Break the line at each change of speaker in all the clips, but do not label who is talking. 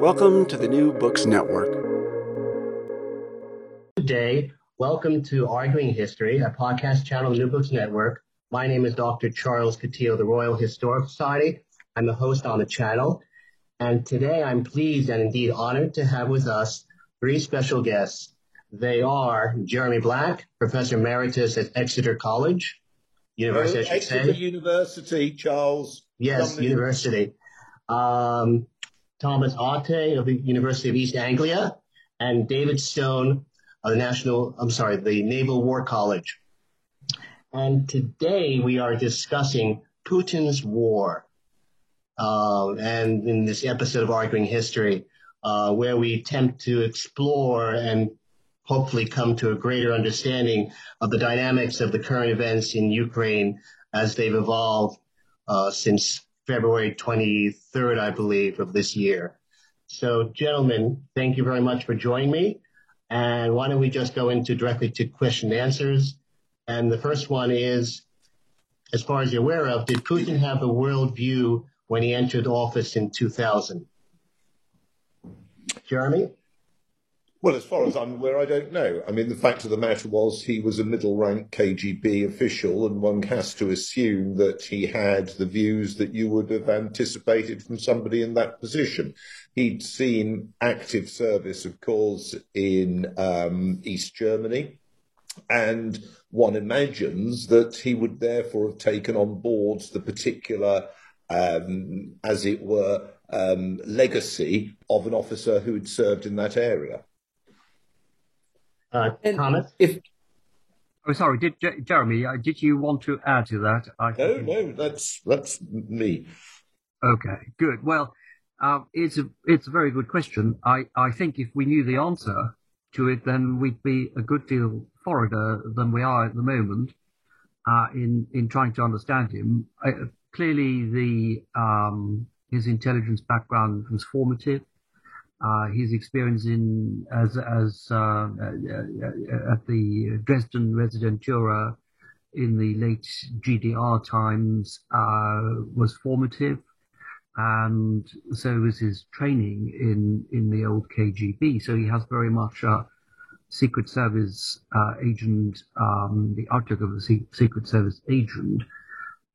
Welcome to the New Books Network.
Good day. Welcome to Arguing History, a podcast channel of the New Books Network. My name is Dr. Charles Coutinho of the Royal Historical Society. I'm the host on the channel. And today I'm pleased and indeed honored to have with us three special guests. They are Jeremy Black, Professor Emeritus at Exeter College, University, I should
Exeter
say.
University, Charles.
Yes,
Somebody-
University. Um, Thomas Otte of the University of East Anglia, and David Stone of the National, I'm sorry, the Naval War College. And today we are discussing Putin's war. Uh, and in this episode of Arguing History, uh, where we attempt to explore and hopefully come to a greater understanding of the dynamics of the current events in Ukraine as they've evolved uh, since February 23rd, I believe, of this year. So, gentlemen, thank you very much for joining me. And why don't we just go into directly to question and answers? And the first one is, as far as you're aware of, did Putin have a worldview when he entered office in 2000? Jeremy?
Well, as far as I'm aware, I don't know. I mean, the fact of the matter was he was a middle rank KGB official, and one has to assume that he had the views that you would have anticipated from somebody in that position. He'd seen active service, of course, in um, East Germany, and one imagines that he would therefore have taken on board the particular, um, as it were, um, legacy of an officer who had served in that area.
Uh,
And
Thomas?
If oh, sorry, did J- Jeremy? Uh, did you want to add to that? I
No, no, that's that's me.
Okay, good. Well, uh, it's a it's a very good question. I I think if we knew the answer to it, then we'd be a good deal further than we are at the moment uh, in in trying to understand him. Uh, clearly, the um, his intelligence background was formative. Uh, his experience in as as uh, uh, at the Dresden Residentura in the late GDR times was formative, and so was his training in in the old KGB. So he has very much a Secret Service uh, agent, um, the outlook of a Secret Service agent.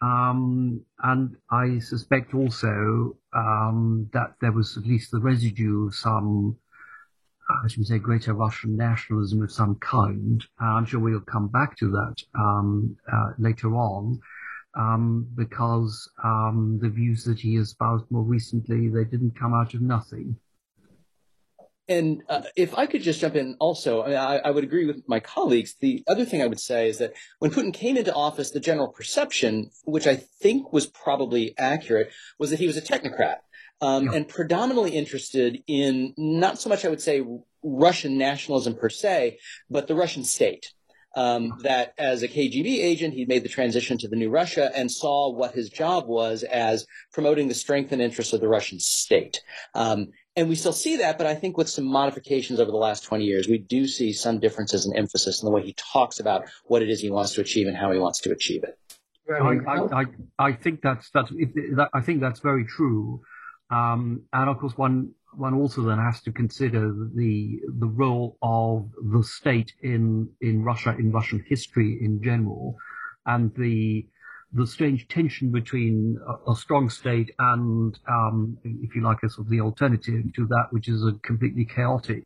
Um, and I suspect also um, that there was at least the residue of some, I should say, greater Russian nationalism of some kind. Uh, I'm sure we'll come back to that um, uh, later on, um, because um, the views that he espoused more recently they didn't come out of nothing.
And uh, if I could just jump in also, I, mean, I, I would agree with my colleagues. The other thing I would say is that when Putin came into office, the general perception, which I think was probably accurate, was that he was a technocrat um, and predominantly interested in not so much, I would say, Russian nationalism per se, but the Russian state. um, that as a KGB agent, he made the transition to the new Russia and saw what his job was as promoting the strength and interests of the Russian state. Um, and we still see that, but I think with some modifications over the last 20 years, we do see some differences in emphasis in the way he talks about what it is he wants to achieve and how he wants to achieve it.
I, I, I, I think that's that's that, I think that's very true, um, and of course one one also then has to consider the the role of the state in in Russia in Russian history in general, and the the strange tension between a, a strong state and, um, if you like, a sort of the alternative to that, which is a completely chaotic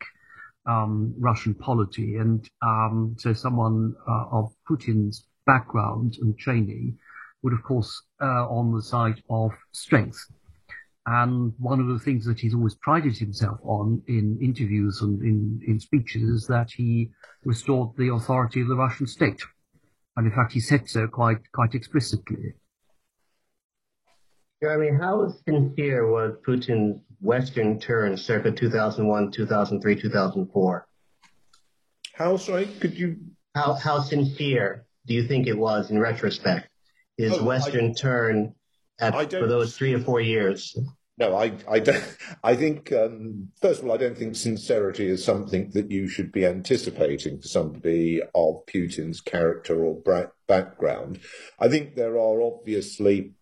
um, Russian polity. And um, so, someone uh, of Putin's background and training would, of course, uh, on the side of strength. And one of the things that he's always prided himself on in interviews and in, in speeches is that he restored the authority of the Russian state. And in fact, he said so quite, quite explicitly.
Jeremy, how sincere was Putin's Western turn circa 2001, 2003, 2004?
How, sorry, could you?
How, how sincere do you think it was in retrospect? His oh, Western I, turn at, for those three or four years?
No, I, I, don't, I think, um, first of all, I don't think sincerity is something that you should be anticipating for somebody of Putin's character or background. I think there are obviously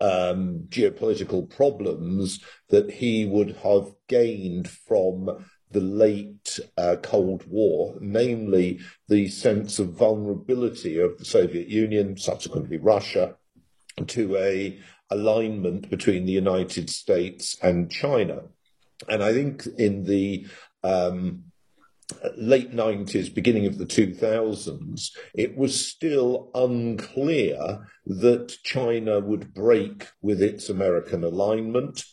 um, geopolitical problems that he would have gained from the late uh, Cold War, namely the sense of vulnerability of the Soviet Union, subsequently Russia, to a alignment between the United States and China. And I think in the um, late 90s, beginning of the 2000s, it was still unclear that China would break with its American alignment.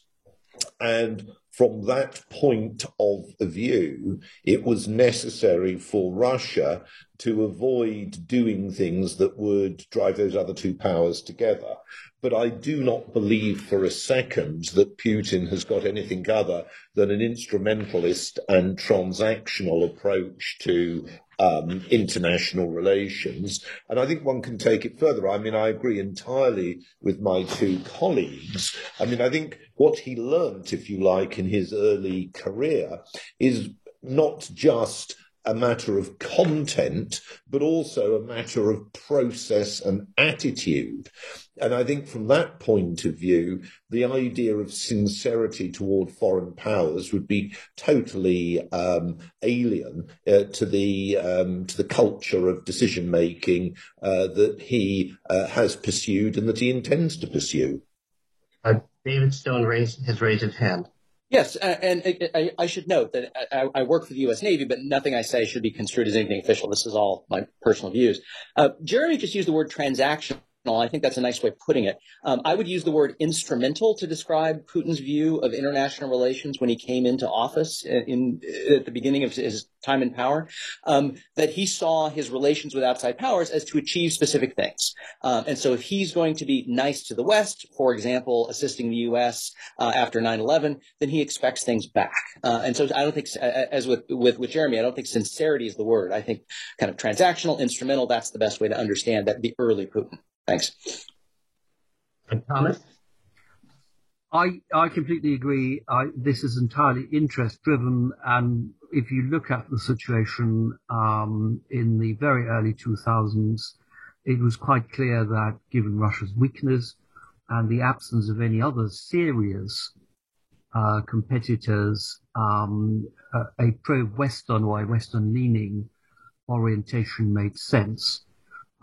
And from that point of view, it was necessary for Russia to avoid doing things that would drive those other two powers together. But I do not believe for a second that Putin has got anything other than an instrumentalist and transactional approach to um, international relations. And I think one can take it further. I mean, I agree entirely with my two colleagues. I mean, I think what he learnt, if you like, in his early career is not just a matter of content, but also a matter of process and attitude. And I think from that point of view, the idea of sincerity toward foreign powers would be totally um, alien uh, to the um, to the culture of decision making uh, that he uh, has pursued and that he intends to pursue.
Uh, David Stone raised, has raised his hand.
Yes, and I, should note that I, I, work for the U.S. Navy, but nothing I say should be construed as anything official. This is all my personal views. Uh, Jeremy just used the word transaction I think that's a nice way of putting it. Um, I would use the word instrumental to describe Putin's view of international relations when he came into office in, in at the beginning of his time in power. Um, that he saw his relations with outside powers as to achieve specific things. Um, and so, if he's going to be nice to the West, for example, assisting the U.S. Uh, after 9/11, then he expects things back. Uh, and so, I don't think, as with, with with Jeremy, I don't think sincerity is the word. I think kind of transactional, instrumental. That's the best way to understand that the early Putin. Thanks.
And Thomas?
I, I completely agree. I, this is entirely interest driven. And if you look at the situation um, in the very early 2000s, it was quite clear that given Russia's weakness and the absence of any other serious uh, competitors, um, a, a pro Western or a Western leaning orientation made sense.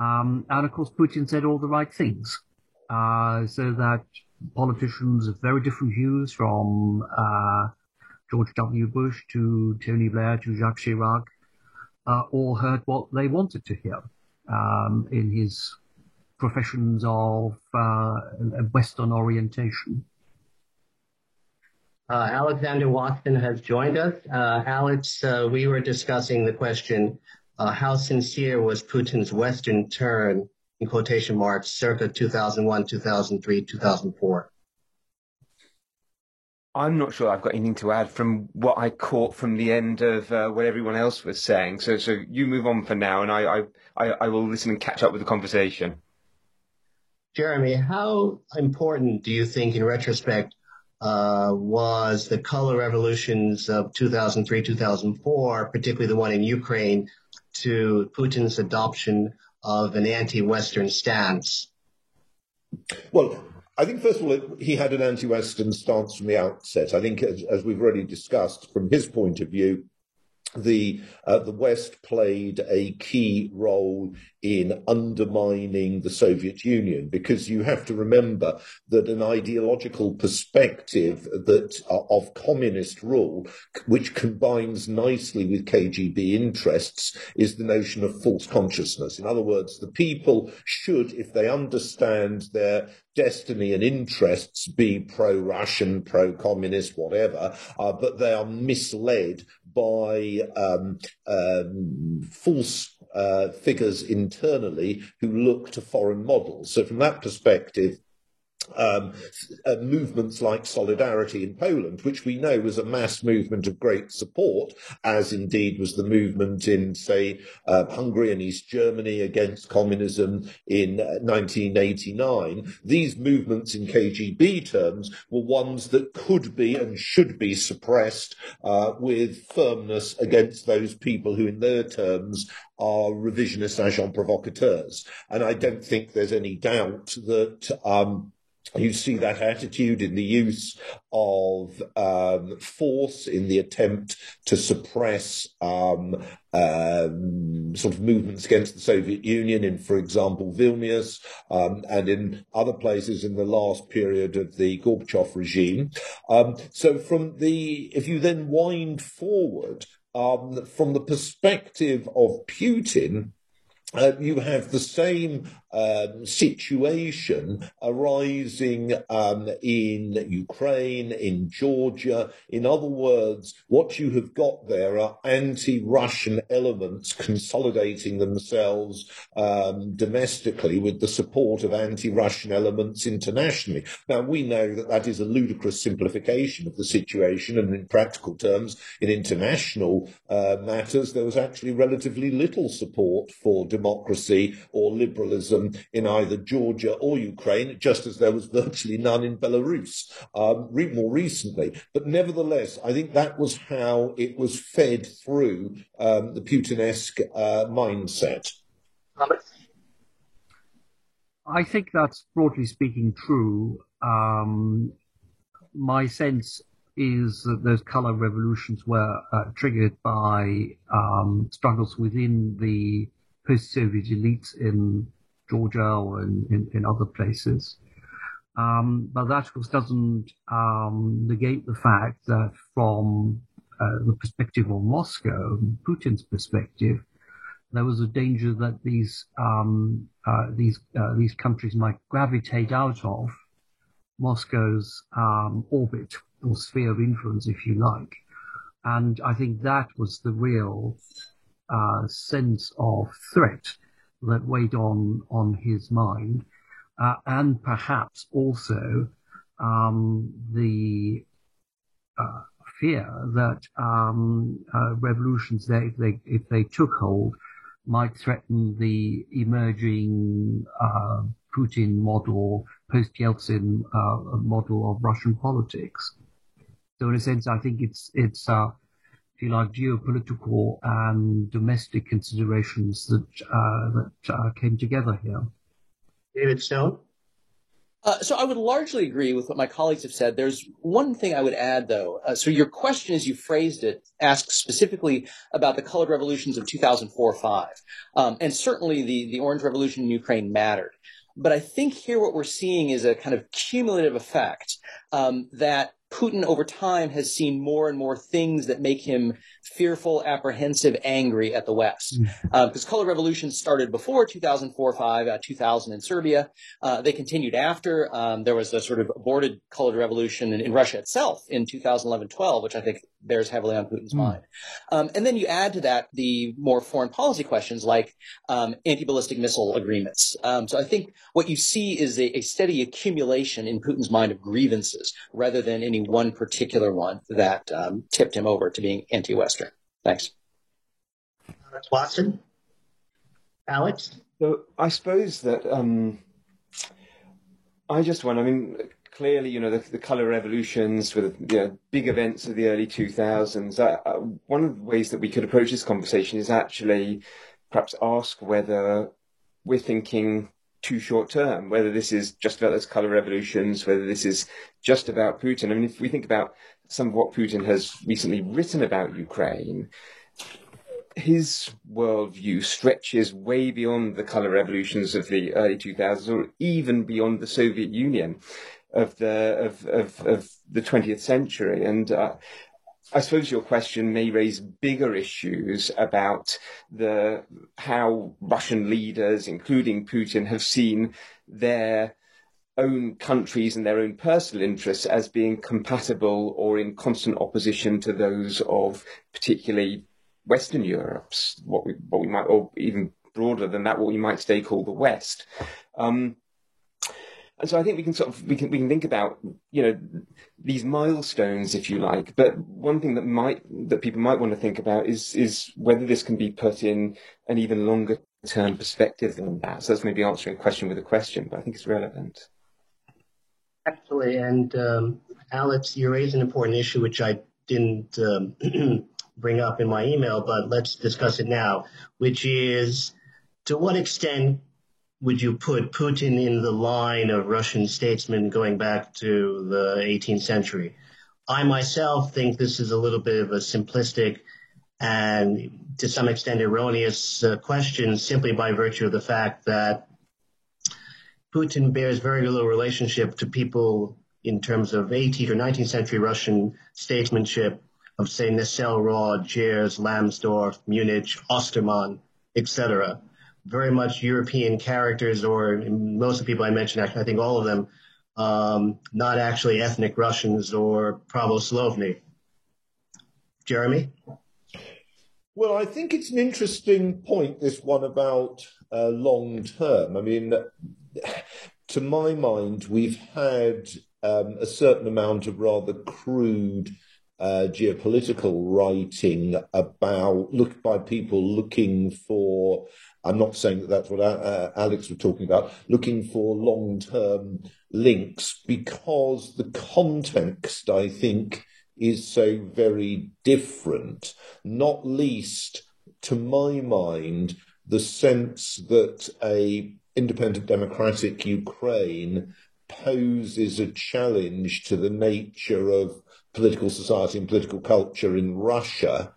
Um, and of course, Putin said all the right things, uh, so that politicians of very different views, from uh, George W. Bush to Tony Blair to Jacques Chirac, uh, all heard what they wanted to hear um, in his professions of uh, Western orientation.
Uh, Alexander Watson has joined us. Uh, Alex, we were discussing the question uh, how sincere was Putin's Western turn, in quotation marks, circa 2001, 2003, 2004?
I'm not sure I've got anything to add from what I caught from the end of uh, what everyone else was saying. So, so you move on for now, and I, I, I will listen and catch up with the conversation.
Jeremy, how important do you think, in retrospect, uh, was the color revolutions of 2003, 2004, particularly the one in Ukraine, to Putin's adoption of an anti-Western stance?
Well, I think, first of all, he had an anti Western stance from the outset. I think, as, as, we've already discussed, from his point of view, the uh, the West played a key role in undermining the Soviet Union because you have to remember that an ideological perspective that uh, of communist rule which combines nicely with KGB interests is the notion of false consciousness. In other words the people should if they understand their destiny and interests be pro-Russian pro-communist whatever uh, but they are misled by um, um, false uh, figures internally who look to foreign models. So, from that perspective, um, uh, movements like Solidarity in Poland, which we know was a mass movement of great support, as indeed was the movement in, say, uh, Hungary and East Germany against communism in 1989. Uh, These movements, in KGB terms, were ones that could be and should be suppressed uh, with firmness against those people who, in their terms, are revisionist agents provocateurs. And I don't think there's any doubt that. Um, you see that attitude in the use of um, force in the attempt to suppress um, um, sort of movements against the Soviet Union in, for example, Vilnius um, and in other places in the last period of the Gorbachev regime. Um, so, from the if you then wind forward um, from the perspective of Putin. Uh, you have the same um, situation arising um, in Ukraine, in Georgia. In other words, what you have got there are anti Russian elements consolidating themselves um, domestically with the support of anti Russian elements internationally. Now, we know that that is a ludicrous simplification of the situation, and in practical terms, in international uh, matters, there was actually relatively little support for democracy or liberalism in either Georgia or Ukraine, just as there was virtually none in Belarus um, re- more recently. But nevertheless, I think that was how it was fed through um, the Putinesque uh, mindset.
I think that's broadly speaking true. Um, my sense is that those color revolutions were uh, triggered by um, struggles within the post-Soviet elites in Georgia or in, in, in other places. Um, but that of course doesn't um, negate the fact that from uh, the perspective of Moscow, Putin's perspective, there was a danger that these um, uh, these uh, these countries might gravitate out of Moscow's um, orbit or sphere of influence, if you like. And I think that was the real uh, sense of threat that weighed on on his mind, uh, and perhaps also um, the uh, fear that um, uh, revolutions, if they if they took hold, might threaten the emerging uh, Putin model, post Yeltsin uh, model of Russian politics. So in a sense, I think it's it's uh, you like, geopolitical and domestic considerations that uh, that uh, came together here.
David Stone.
Uh, so I would largely agree with what my colleagues have said. There's one thing I would add, though. Uh, so your question, as you phrased it, asks specifically about the colored revolutions of 2004-5, um, and certainly the the Orange Revolution in Ukraine mattered. But I think here what we're seeing is a kind of cumulative effect um, that Putin over time has seen more and more things that make him fearful, apprehensive, angry at the West. Because mm. uh, color revolutions started before 2004, 5, uh, 2000 in Serbia. Uh, they continued after. Um, there was a sort of aborted colored revolution in, in Russia itself in 2011, 12, which I think bears heavily on Putin's mm. mind. Um, and then you add to that the more foreign policy questions like um, anti-ballistic missile agreements. Um, so I think what you see is a, a steady accumulation in Putin's mind of grievances rather than any one particular one that um, tipped him over to being anti-Western. Thanks.
Alex Watson. Alex.
So I suppose that um, I just want. I mean, clearly, you know, the, the color revolutions with you know, big events of the early 2000s. Uh, uh, one of the ways that we could approach this conversation is actually perhaps ask whether we're thinking too short term, whether this is just about those color revolutions, whether this is just about Putin. I mean, if we think about some of what Putin has recently written about Ukraine, his worldview stretches way beyond the color revolutions of the early 2000s or even beyond the Soviet Union of the of of, of the 20th century and uh, I suppose your question may raise bigger issues about the how Russian leaders, including Putin, have seen their own countries and their own personal interests as being compatible or in constant opposition to those of particularly Western Europe's what we what we might or even broader than that what we might today call the West. Um, and so I think we can sort of we can we can think about you know these milestones, if you like. But one thing that might that people might want to think about is is whether this can be put in an even longer term perspective than that. So that's maybe answering a question with a question, but I think it's relevant.
Actually, and um, Alex, you raise an important issue which I didn't um, bring up in my email, but let's discuss it now, which is to what extent would you put Putin in the line of Russian statesmen going back to the 18th century? I myself think this is a little bit of a simplistic and to some extent erroneous uh, question simply by virtue of the fact that Putin bears very little relationship to people in terms of 18th or 19th century Russian statesmanship of, say, Nesselrode, Giers, Lambsdorff, Münnich, Ostermann, etc very much European characters, or most of the people I mentioned, I think all of them, um, not actually ethnic Russians or Pravoslavny. Jeremy?
Well, I think it's an interesting point, this one about uh, long term. I mean, to my mind, we've had um, a certain amount of rather crude uh, geopolitical writing about look by people looking for I'm not saying that that's what uh, Alex was talking about, looking for long term links because the context, I think, is so very different, not least to my mind, the sense that a independent democratic Ukraine poses a challenge to the nature of political society and political culture in Russia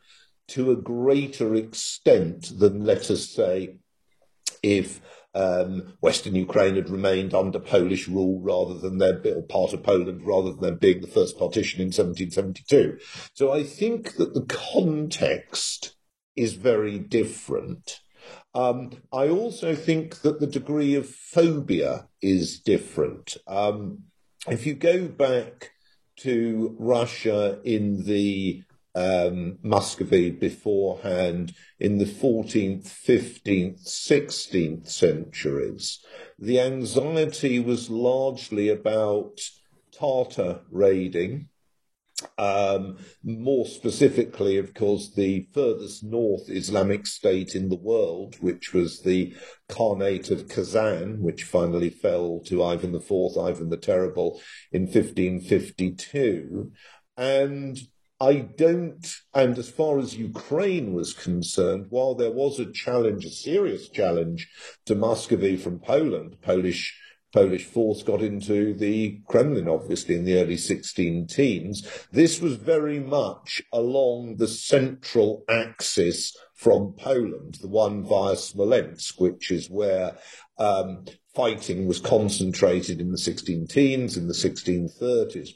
to a greater extent than, let us say, if um, Western Ukraine had remained under Polish rule rather than their part of Poland rather than being the first partition in 1772. So I think that the context is very different. Um, I also think that the degree of phobia is different. Um, if you go back to Russia in the um, Muscovy beforehand in the 14th, 15th, 16th centuries. The anxiety was largely about Tartar raiding. Um, more specifically, of course, the furthest north Islamic state in the world, which was the Khanate of Kazan, which finally fell to Ivan IV, Ivan the Terrible, in 1552. And I don't, and as far as Ukraine was concerned, while there was a challenge, a serious challenge to Muscovy from Poland, Polish Polish force got into the Kremlin, obviously, in the early 16 teens. This was very much along the central axis from Poland, the one via Smolensk, which is where um, fighting was concentrated in the 16 teens, in the 1630s.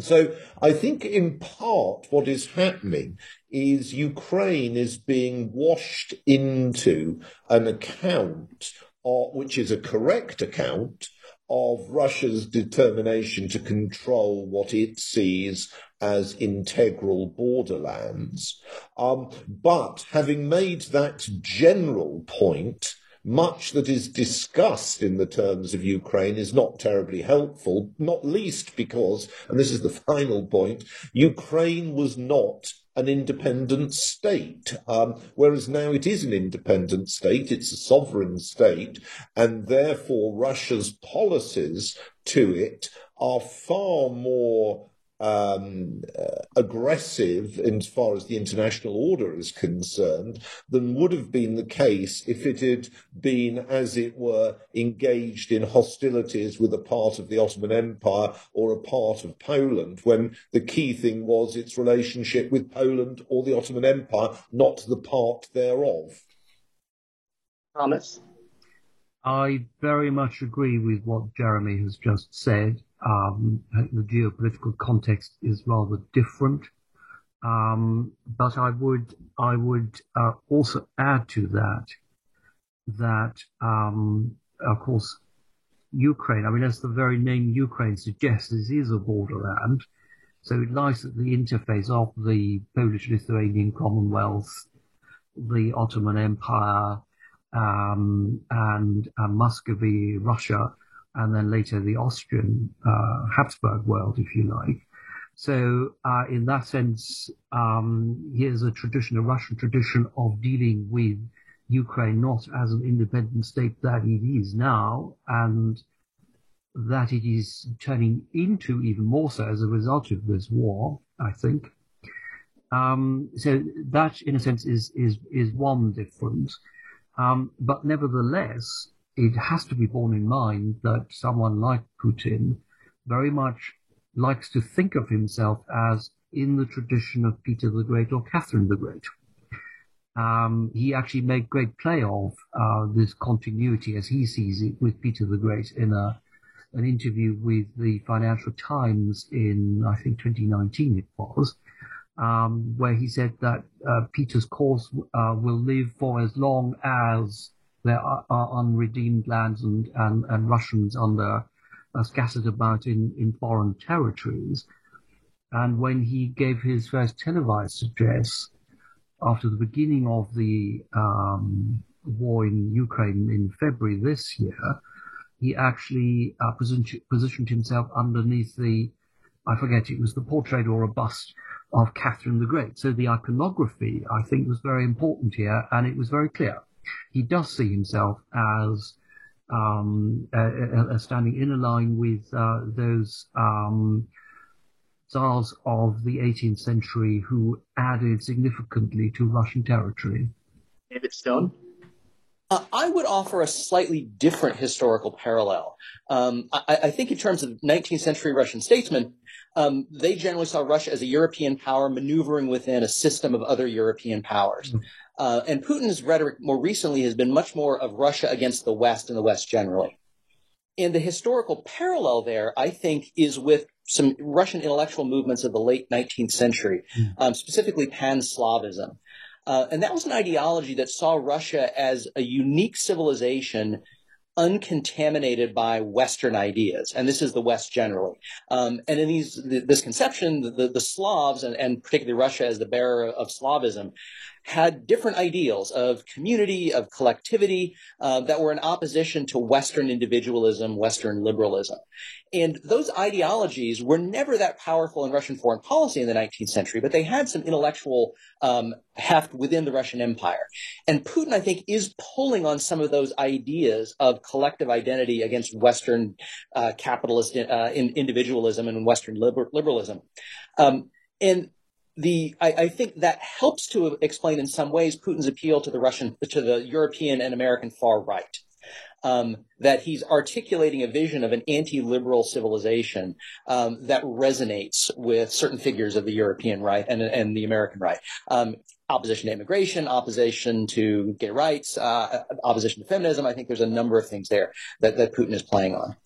So I think in part what is happening is Ukraine is being washed into an account, of, which is a correct account, of Russia's determination to control what it sees as integral borderlands. Um, but having made that general point, much that is discussed in the terms of Ukraine is not terribly helpful, not least because, and this is the final point, Ukraine was not an independent state, um, whereas now it is an independent state, it's a sovereign state, and therefore Russia's policies to it are far more um, uh, aggressive in as far as the international order is concerned than would have been the case if it had been, as it were, engaged in hostilities with a part of the Ottoman Empire or a part of Poland, when the key thing was its relationship with Poland or the Ottoman Empire, not the part thereof.
Thomas?
I very much agree with what Jeremy has just said um, the geopolitical context is rather different. Um, but I would I would uh, also add to that that um, of course Ukraine. I mean, as the very name Ukraine suggests, this is a borderland, so it lies at the interface of the Polish-Lithuanian Commonwealth, the Ottoman Empire, um, and uh, Muscovy, Russia and then later the Austrian uh, Habsburg world, if you like. So, uh, in that sense, um, here's a tradition, a Russian tradition of dealing with Ukraine not as an independent state that it is now, and that it is turning into even more so as a result of this war, I think. Um, so that, in a sense, is is is one difference. Um, but nevertheless, it has to be borne in mind that someone like Putin very much likes to think of himself as in the tradition of Peter the Great or Catherine the Great. Um, he actually made great play of uh, this continuity as he sees it with Peter the Great in a, an interview with the Financial Times in, I think, 2019 it was, um, where he said that uh, Peter's course uh, will live for as long as there are, are unredeemed lands and, and, and Russians under uh, scattered about in, in foreign territories. And when he gave his first televised address after the beginning of the um, war in Ukraine in February this year, he actually uh, positioned himself underneath the, I forget, it was the portrait or a bust of Catherine the Great. So the iconography, I think, was very important here, and it was very clear he does see himself as um, uh, uh, standing in a line with uh, those um, Tsars of the 18th century who added significantly to Russian territory.
David Stone?
Uh, I would offer a slightly different historical parallel. Um, I, I, think, in terms of 19th century Russian statesmen, um, they generally saw Russia as a European power maneuvering within a system of other European powers. Uh, and Putin's rhetoric more recently has been much more of Russia against the West and the West generally. And the historical parallel there, I think, is with some Russian intellectual movements of the late 19th century, mm. um, specifically Pan-Slavism. Uh, and that was an ideology that saw Russia as a unique civilization uncontaminated by Western ideas, and this is the West generally. Um, and in these, this conception, the, the Slavs, and, and, particularly Russia as the bearer of Slavism, had different ideals of community, of collectivity, uh, that were in opposition to Western individualism, Western liberalism. And those ideologies were never that powerful in Russian foreign policy in the 19th century, but they had some intellectual um, heft within the Russian Empire. And Putin, I think, is pulling on some of those ideas of collective identity against Western uh, capitalist uh, individualism and Western liber- liberalism. Um, and the I, I, think that helps to explain in some ways Putin's appeal to the Russian to the European and American far right. Um, that he's articulating a vision of an anti-liberal civilization um, that resonates with certain figures of the European right and, and the American right. Um, opposition to immigration, opposition to gay rights, uh, opposition to feminism. I think there's a number of things there that, that Putin is playing on.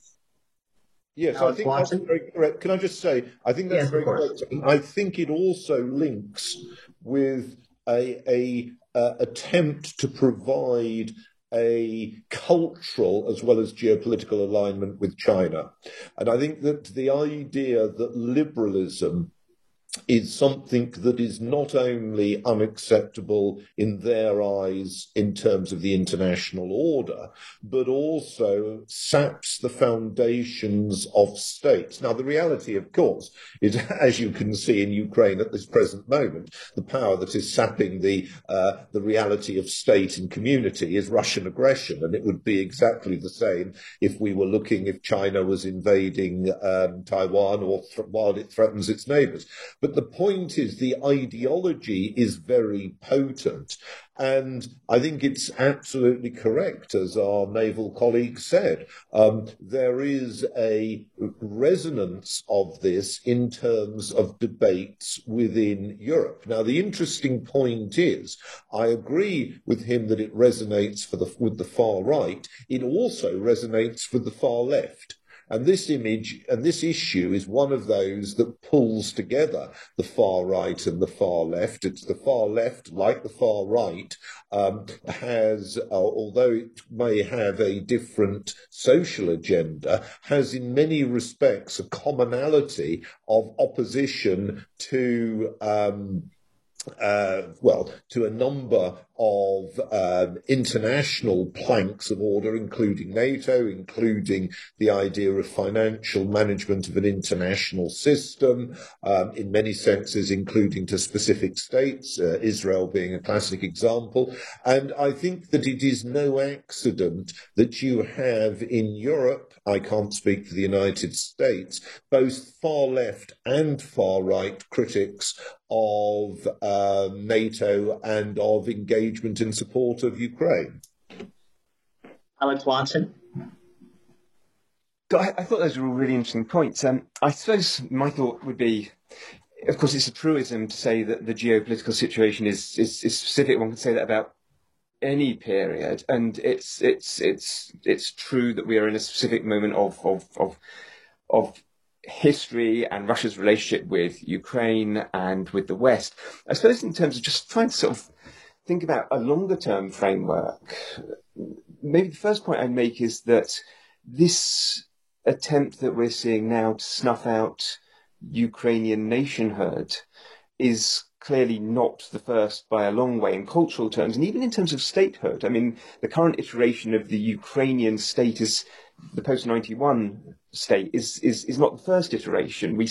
Yes, I think Watson? that's very correct. Can I just say, I think that's yes, very correct. I think it also links with a, a uh, attempt to provide a cultural as well as geopolitical alignment with China. And I think that the idea that liberalism is something that is not only unacceptable in their eyes in terms of the international order, but also saps the foundations of states. Now, the reality, of course, is, as you can see in Ukraine at this present moment, the power that is sapping the uh, the reality of state and community is Russian aggression, and it would be exactly the same if we were looking if China was invading um, Taiwan or th- while it threatens its neighbours. But the point is, the ideology is very potent. And I think it's absolutely correct, as our naval colleague said. Um, there is a resonance of this in terms of debates within Europe. Now, the interesting point is, I agree with him that it resonates the, with the far right. It also resonates with the far left. And this image and this issue is one of those that pulls together the far right and the far left. It's the far left, like the far right, um, has, uh, although it may have a different social agenda, has in many respects a commonality of opposition to. Um, uh, well, to a number of um, international planks of order, including NATO, including the idea of financial management of an international system, um, in many senses, including to specific states, uh, Israel being a classic example. And I think that it is no accident that you have in Europe, I can't speak for the United States, both far left and far right critics of uh, NATO and of engagement in support of Ukraine.
Alex Watson.
I, I, thought those were all really interesting points. Um, I suppose my thought would be, of course, it's a truism to say that the geopolitical situation is, is, is specific. One can say that about any period, and it's it's it's it's true that we are in a specific moment of of of, of history and Russia's relationship with Ukraine and with the West. I suppose in terms of just trying to sort of think about a longer term framework, maybe the first point I'd make is that this attempt that we're seeing now to snuff out Ukrainian nationhood is clearly not the first by a long way in cultural terms and even in terms of statehood. I mean, the current iteration of the Ukrainian state is the post 91 state is, is, is not the first iteration. We,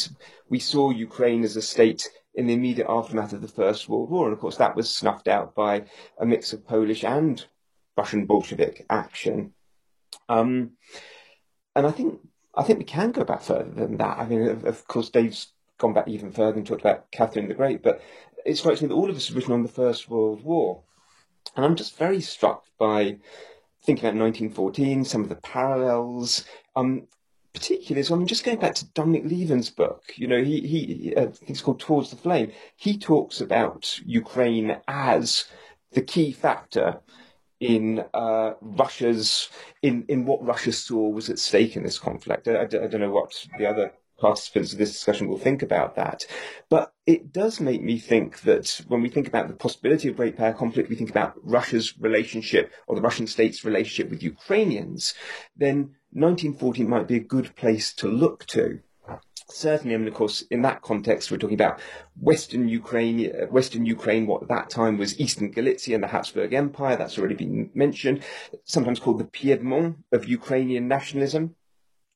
we saw Ukraine as a state in the immediate aftermath of the First World War, and of course that was snuffed out by a mix of Polish and Russian Bolshevik action. Um, and I think I think we can go back further than that. I mean, of, of, course, Dave's gone back even further and talked about Catherine the Great, but it strikes me that all of this is written on the First World War, and I'm just very struck by thinking about 1914, some of the parallels. Um, particularly, so I'm just going back to Dominic Lieven's book. You know, he he uh, it's called Towards the Flame. He talks about Ukraine as the key factor in uh, Russia's in in what Russia saw was at stake in this conflict. I, I, I don't know what the other participants of this discussion will think about that. But it does make me think that when we think about the possibility of great power conflict, we think about Russia's relationship or the Russian state's relationship with Ukrainians, then 1914 might be a good place to look to. Certainly, I mean, of course, in that context, we're talking about Western Ukraine, Western Ukraine, what at that time was Eastern Galicia and the Habsburg Empire. That's already been mentioned. Sometimes called the Piedmont of Ukrainian nationalism.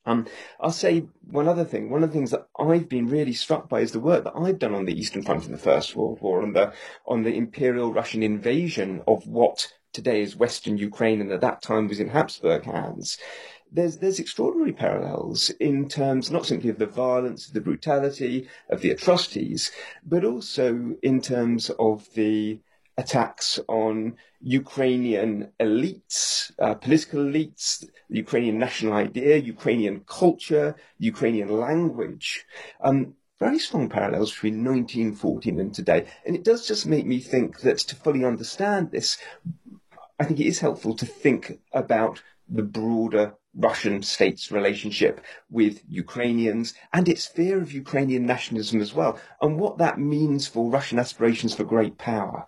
Um, I'll say one other thing. One of the things that I've been really struck by is the work that I've done on the Eastern Front in the First World War, on the on the Imperial Russian invasion of what today is Western Ukraine, and at that time was in Habsburg hands. There's there's extraordinary parallels in terms not simply of the violence, the brutality, of the atrocities, but also in terms of the attacks on Ukrainian elites, uh, political elites, the Ukrainian national idea, Ukrainian culture, Ukrainian language. Um, very strong parallels between 1914 and today. And it does just make me think that to fully understand this, I think it is helpful to think about the broader Russian state's relationship with Ukrainians and its fear of Ukrainian nationalism as well, and what that means for Russian aspirations for great power.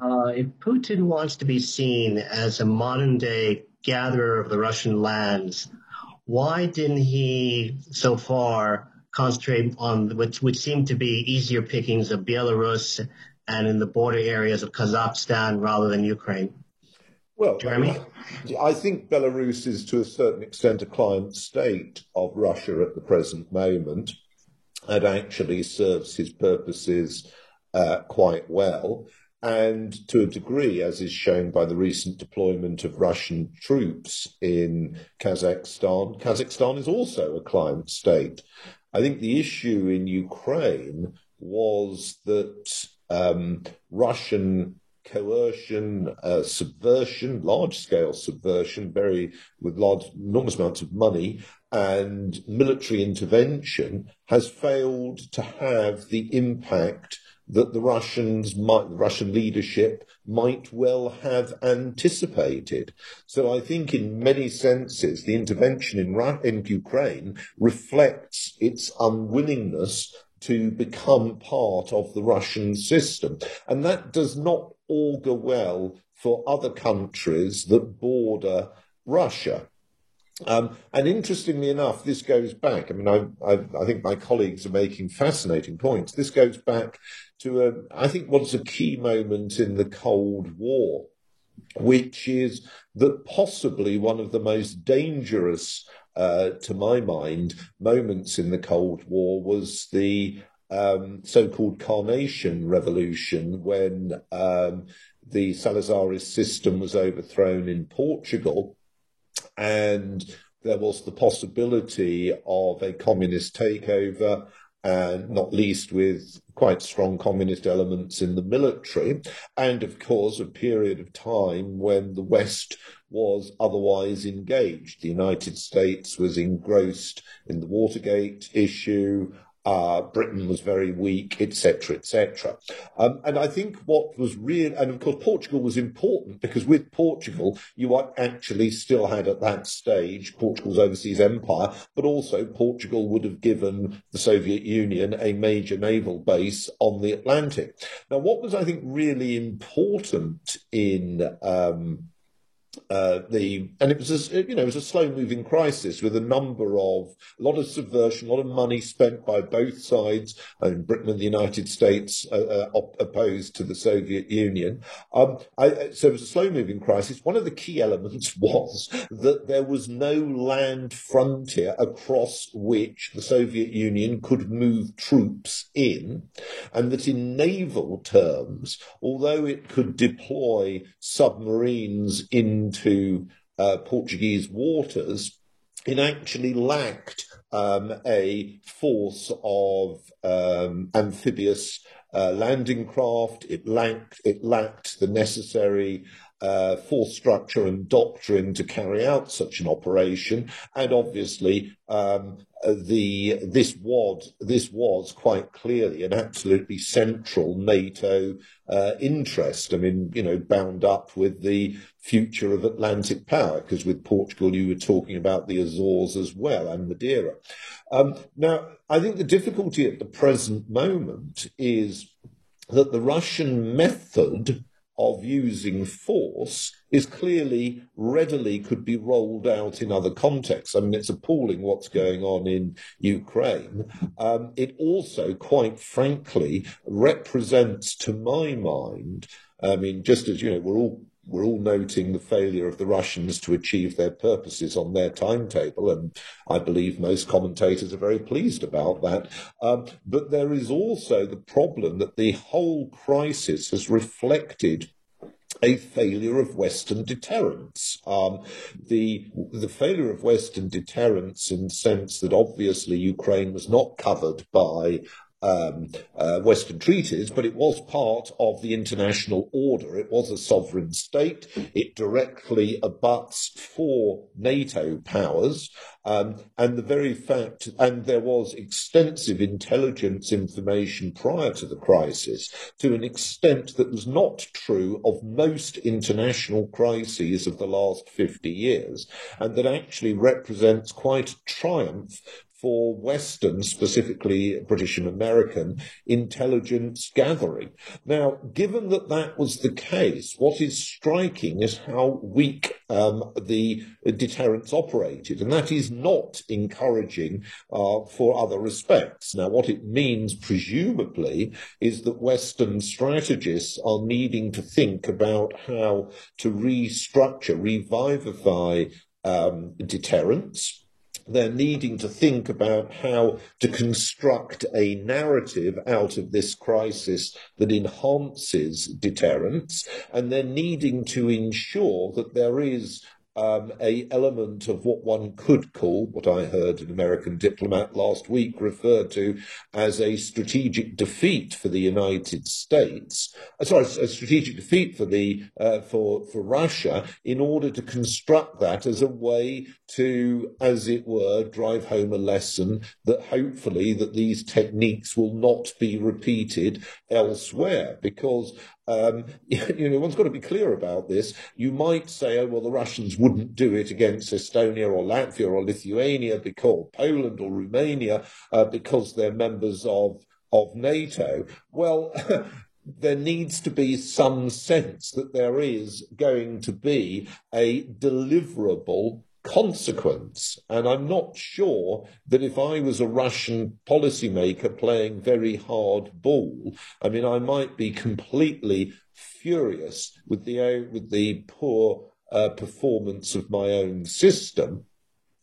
Uh, if Putin wants to be seen as a modern day gatherer of the Russian lands, why didn't he so far concentrate on what would seem to be easier pickings of Belarus and in the border areas of Kazakhstan rather than Ukraine?
Well,
Jeremy?
I think Belarus is to a certain extent a client state of Russia at the present moment and actually serves his purposes uh, quite well and to a degree, as is shown by the recent deployment of Russian troops in Kazakhstan, Kazakhstan is also a client state. I think the issue in Ukraine was that um, Russian coercion, uh, subversion, large scale subversion, very with large, enormous amounts of money, and military intervention has failed to have the impact that the Russians might, the Russian leadership might well have anticipated. So I think in many senses, the intervention in, in Ukraine reflects its unwillingness to become part of the Russian system. And that does not augur well for other countries that border Russia. Um, and interestingly enough, this goes back. I mean, I, I, I, think my colleagues are making fascinating points. This goes back to, a, I think, what's a key moment in the Cold War, which is that possibly one of the most dangerous, uh, to my mind, moments in the Cold War was the um, so-called Carnation Revolution, when um, the Salazarist system was overthrown in Portugal and there was the possibility of a communist takeover, and not least with quite strong communist elements in the military, and of course a period of time when the West was otherwise engaged. The United States was engrossed in the Watergate issue, uh, Britain was very weak, etc., etc. Um, and I think what was real, and of course Portugal was important because with Portugal you actually still had at that stage Portugal's overseas empire, but also Portugal would have given the Soviet Union a major naval base on the Atlantic. Now, what was I think really important in um, uh, the and it was a, you know it was a slow moving crisis with a number of a lot of subversion, a lot of money spent by both sides, and Britain and the United States uh, uh, op- opposed to the Soviet Union. Um, I, so it was a slow moving crisis. One of the key elements was that there was no land frontier across which the Soviet Union could move troops in, and that in naval terms, although it could deploy submarines in into uh, Portuguese waters, it actually lacked um, a force of um, amphibious uh, landing craft. It lacked it lacked the necessary uh, force structure and doctrine to carry out such an operation, and obviously um, the this was this was quite clearly an absolutely central NATO uh, interest. I mean, you know, bound up with the future of Atlantic power, because with Portugal you were talking about the Azores as well and Madeira. Um, now, I think the difficulty at the present moment is that the Russian method of using force is clearly readily could be rolled out in other contexts. I mean, it's appalling what's going on in Ukraine. Um, it also, quite frankly, represents, to my mind, I mean, just as you know, we're all we're all noting the failure of the Russians to achieve their purposes on their timetable, and I believe most commentators are very pleased about that. Um, but there is also the problem that the whole crisis has reflected a failure of Western deterrence. Um, the the failure of Western deterrence in the sense that obviously Ukraine was not covered by um, uh, Western treaties, but it was part of the international order. It was a sovereign state. It directly abuts four NATO powers. Um, and the very fact, and there was extensive intelligence information prior to the crisis to an extent that was not true of most international crises of the last 50 years, and that actually represents quite a triumph for Western, specifically British and American, intelligence gathering. Now, given that that was the case, what is striking is how weak um, the deterrence operated, and that is not encouraging uh, for other respects. Now, what it means, presumably, is that Western strategists are needing to think about how to restructure, revivify um, deterrence they're needing to think about how to construct a narrative out of this crisis that enhances deterrence, and they're needing to ensure that there is um, a element of what one could call, what I heard an American diplomat last week referred to as a strategic defeat for the United States. Uh, sorry, a strategic defeat for the uh, for for Russia in order to construct that as a way to, as it were, drive home a lesson that hopefully that these techniques will not be repeated elsewhere because um, you know, one's got to be clear about this. You might say, oh, well, the Russians wouldn't do it against Estonia or Latvia or Lithuania because Poland or Romania uh, because they're members of of NATO. Well. there needs to be some sense that there is going to be a deliverable consequence. And I'm not sure that if I was a Russian policymaker playing very hard ball, I mean, I might be completely furious with the with the poor uh, performance of my own system.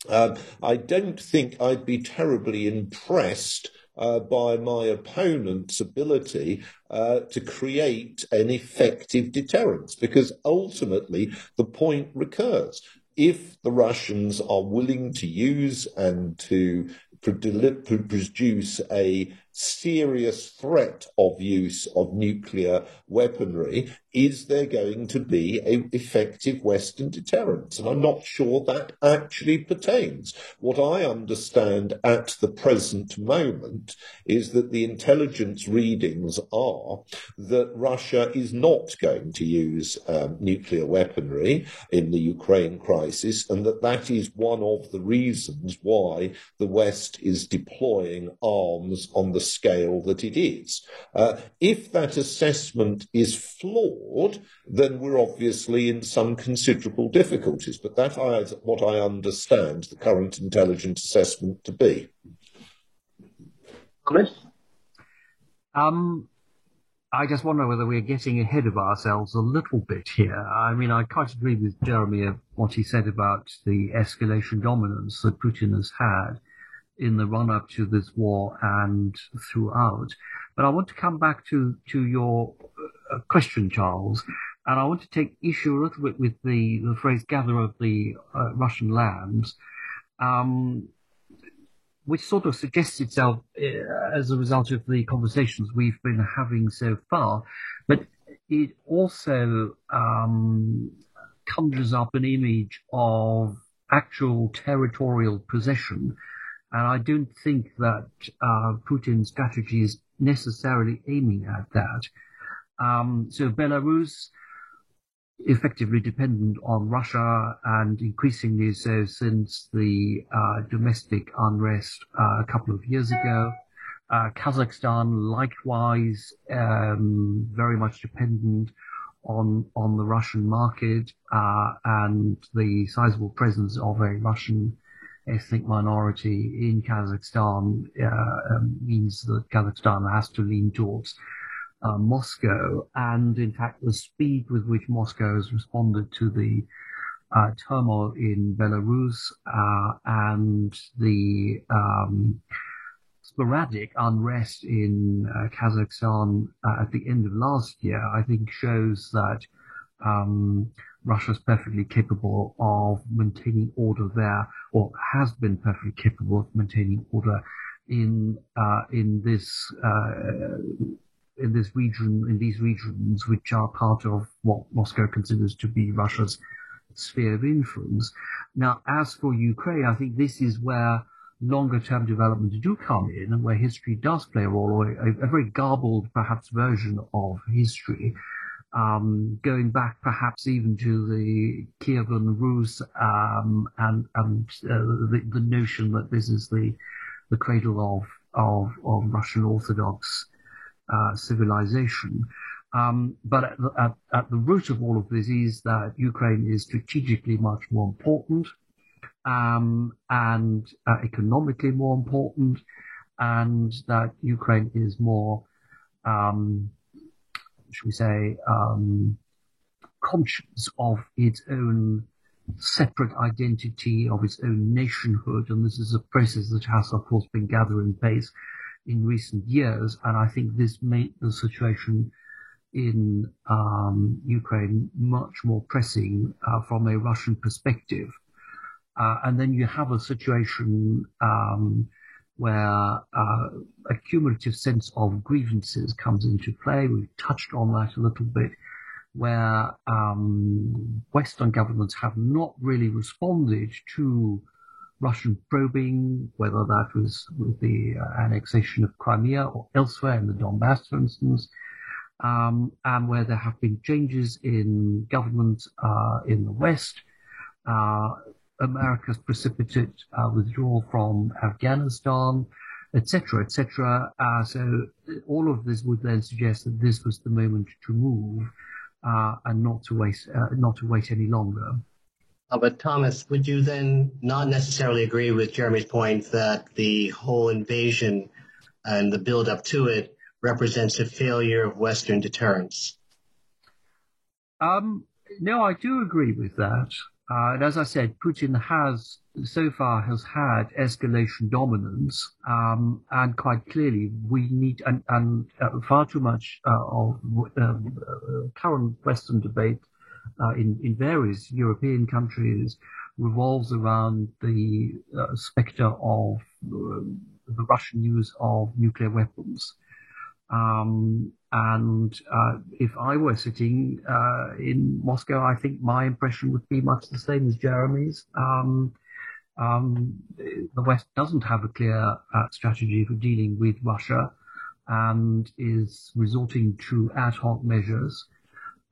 Um, I don't think I'd be terribly impressed uh, by my opponent's ability uh, to create an effective deterrence, because ultimately the point recurs if the Russians are willing to use and to produce a serious threat of use of nuclear weaponry, is there going to be an effective Western deterrence? And I'm not sure that actually pertains. What I understand at the present moment is that the intelligence readings are that Russia is not going to use um, nuclear weaponry in the Ukraine crisis, and that that is one of the reasons why the West is deploying arms on the scale that it is. Uh, if that assessment is flawed, then we're obviously in some considerable difficulties. But that is what I understand the current intelligence assessment to be.
Um, I just wonder whether we're getting ahead of ourselves a little bit here. I mean, I quite agree with Jeremy of what he said about the escalation dominance that Putin has had in the run up to this war and throughout. But I want to come back to, to your uh, question, Charles, and I want to take issue a little bit with the, the phrase gather of the uh, Russian lands, um, which sort of suggests itself uh, as a result of the conversations we've been having so far. But it also um, conjures up an image of actual territorial possession and I don't think that uh, Putin's strategy is necessarily aiming at that. Um, so Belarus, effectively dependent on Russia and increasingly so since the uh, domestic unrest uh, a couple of years ago. Uh, Kazakhstan, likewise, um, very much dependent on on the Russian market uh, and the sizable presence of a Russian ethnic minority in Kazakhstan uh, um, means that Kazakhstan has to lean towards uh, Moscow, and in fact, the speed with which Moscow has responded to the uh, turmoil in Belarus uh, and the um, sporadic unrest in uh, Kazakhstan uh, at the end of last year, I think shows that um, Russia is perfectly capable of maintaining order there, or has been perfectly capable of maintaining order in uh, in this uh, in this region, in these regions, which are part of what Moscow considers to be Russia's sphere of influence. Now, as for Ukraine, I think this is where longer term developments do come in and where history does play a role, or a, a very garbled, perhaps, version of history. Um, going back perhaps even to the Kievan Rus um, and, and uh, the, the, notion that this is the, the cradle of, of, of Russian Orthodox uh, civilization. Um, but at the, at, at the, root of all of this is that Ukraine is strategically much more important um, and uh, economically more important, and that Ukraine is more, um, should we say, um, conscious of its own separate identity, of its own nationhood. And this is a process that has, of course, been gathering pace in recent years. And I think this made the situation in um, Ukraine much more pressing uh, from a Russian perspective. Uh, and then you have a situation um, where uh, a cumulative sense of grievances comes into play. We've touched on that a little bit, where um, Western governments have not really responded to Russian probing, whether that was with the uh, annexation of Crimea or elsewhere in the Donbass, for instance, um, and where there have been changes in government uh, in the West. Uh, America's precipitate uh, withdrawal from Afghanistan, etc., etc. Uh, so all of this would then suggest that this was the moment to move uh, and not to wait, uh, not to wait any longer.
Uh, but Thomas, would you then not necessarily agree with Jeremy's point that the whole invasion and the build up to it represents a failure of Western deterrence?
Um, no, I do agree with that. Uh, and as I said, Putin has so far has had escalation dominance, um, and quite clearly we need and, and uh, far too much uh, of um, uh, current Western debate uh, in in various European countries revolves around the uh, specter of the Russian use of nuclear weapons. Um, and uh, if I were sitting uh, in Moscow, I think my impression would be much the same as Jeremy's. Um, um, the West doesn't have a clear uh, strategy for dealing with Russia and is resorting to ad hoc measures.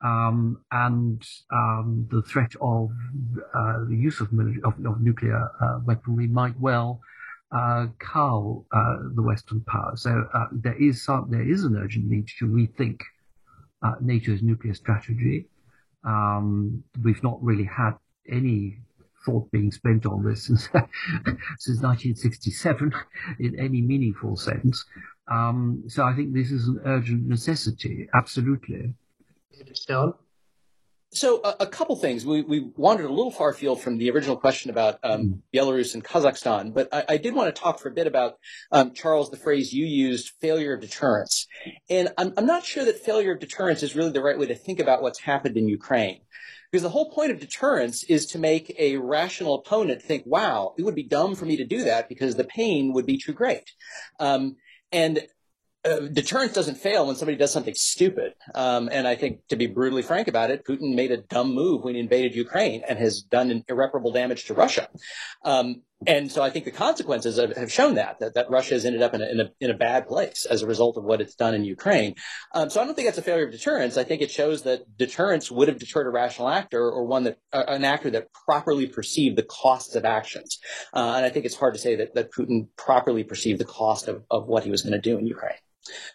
Um, and um, the threat of uh, the use of, of, of nuclear uh, weaponry might well uh, cull uh, the Western powers. So uh, there is some, there is an urgent need to rethink uh, NATO's nuclear strategy. Um, we've not really had any thought being spent on this since since 1967 in any meaningful sense. Um, so I think this is an urgent necessity, absolutely.
So a, a, couple things. We, we wandered a little far afield from the original question about um, mm. Belarus and Kazakhstan, but I, I, did want to talk for a bit about um, Charles, the phrase you used, failure of deterrence. And I'm, I'm not sure that failure of deterrence is really the right way to think about what's happened in Ukraine. Because the whole point of deterrence is to make a rational opponent think, wow, it would be dumb for me to do that because the pain would be too great. Um, and uh, deterrence doesn't fail when somebody does something stupid. Um, and I think, to be brutally frank about it, Putin made a dumb move when he invaded Ukraine and has done irreparable damage to Russia. Um, and so I think the consequences have, have shown that, that, that Russia has ended up in a, in a, in a bad place as a result of what it's done in Ukraine. Um, so I don't think that's a failure of deterrence. I think it shows that deterrence would have deterred a rational actor or one that, uh, an actor that properly perceived the costs of actions. Uh, and I think it's hard to say that, that Putin properly perceived the cost of, of what he was going to do in Ukraine.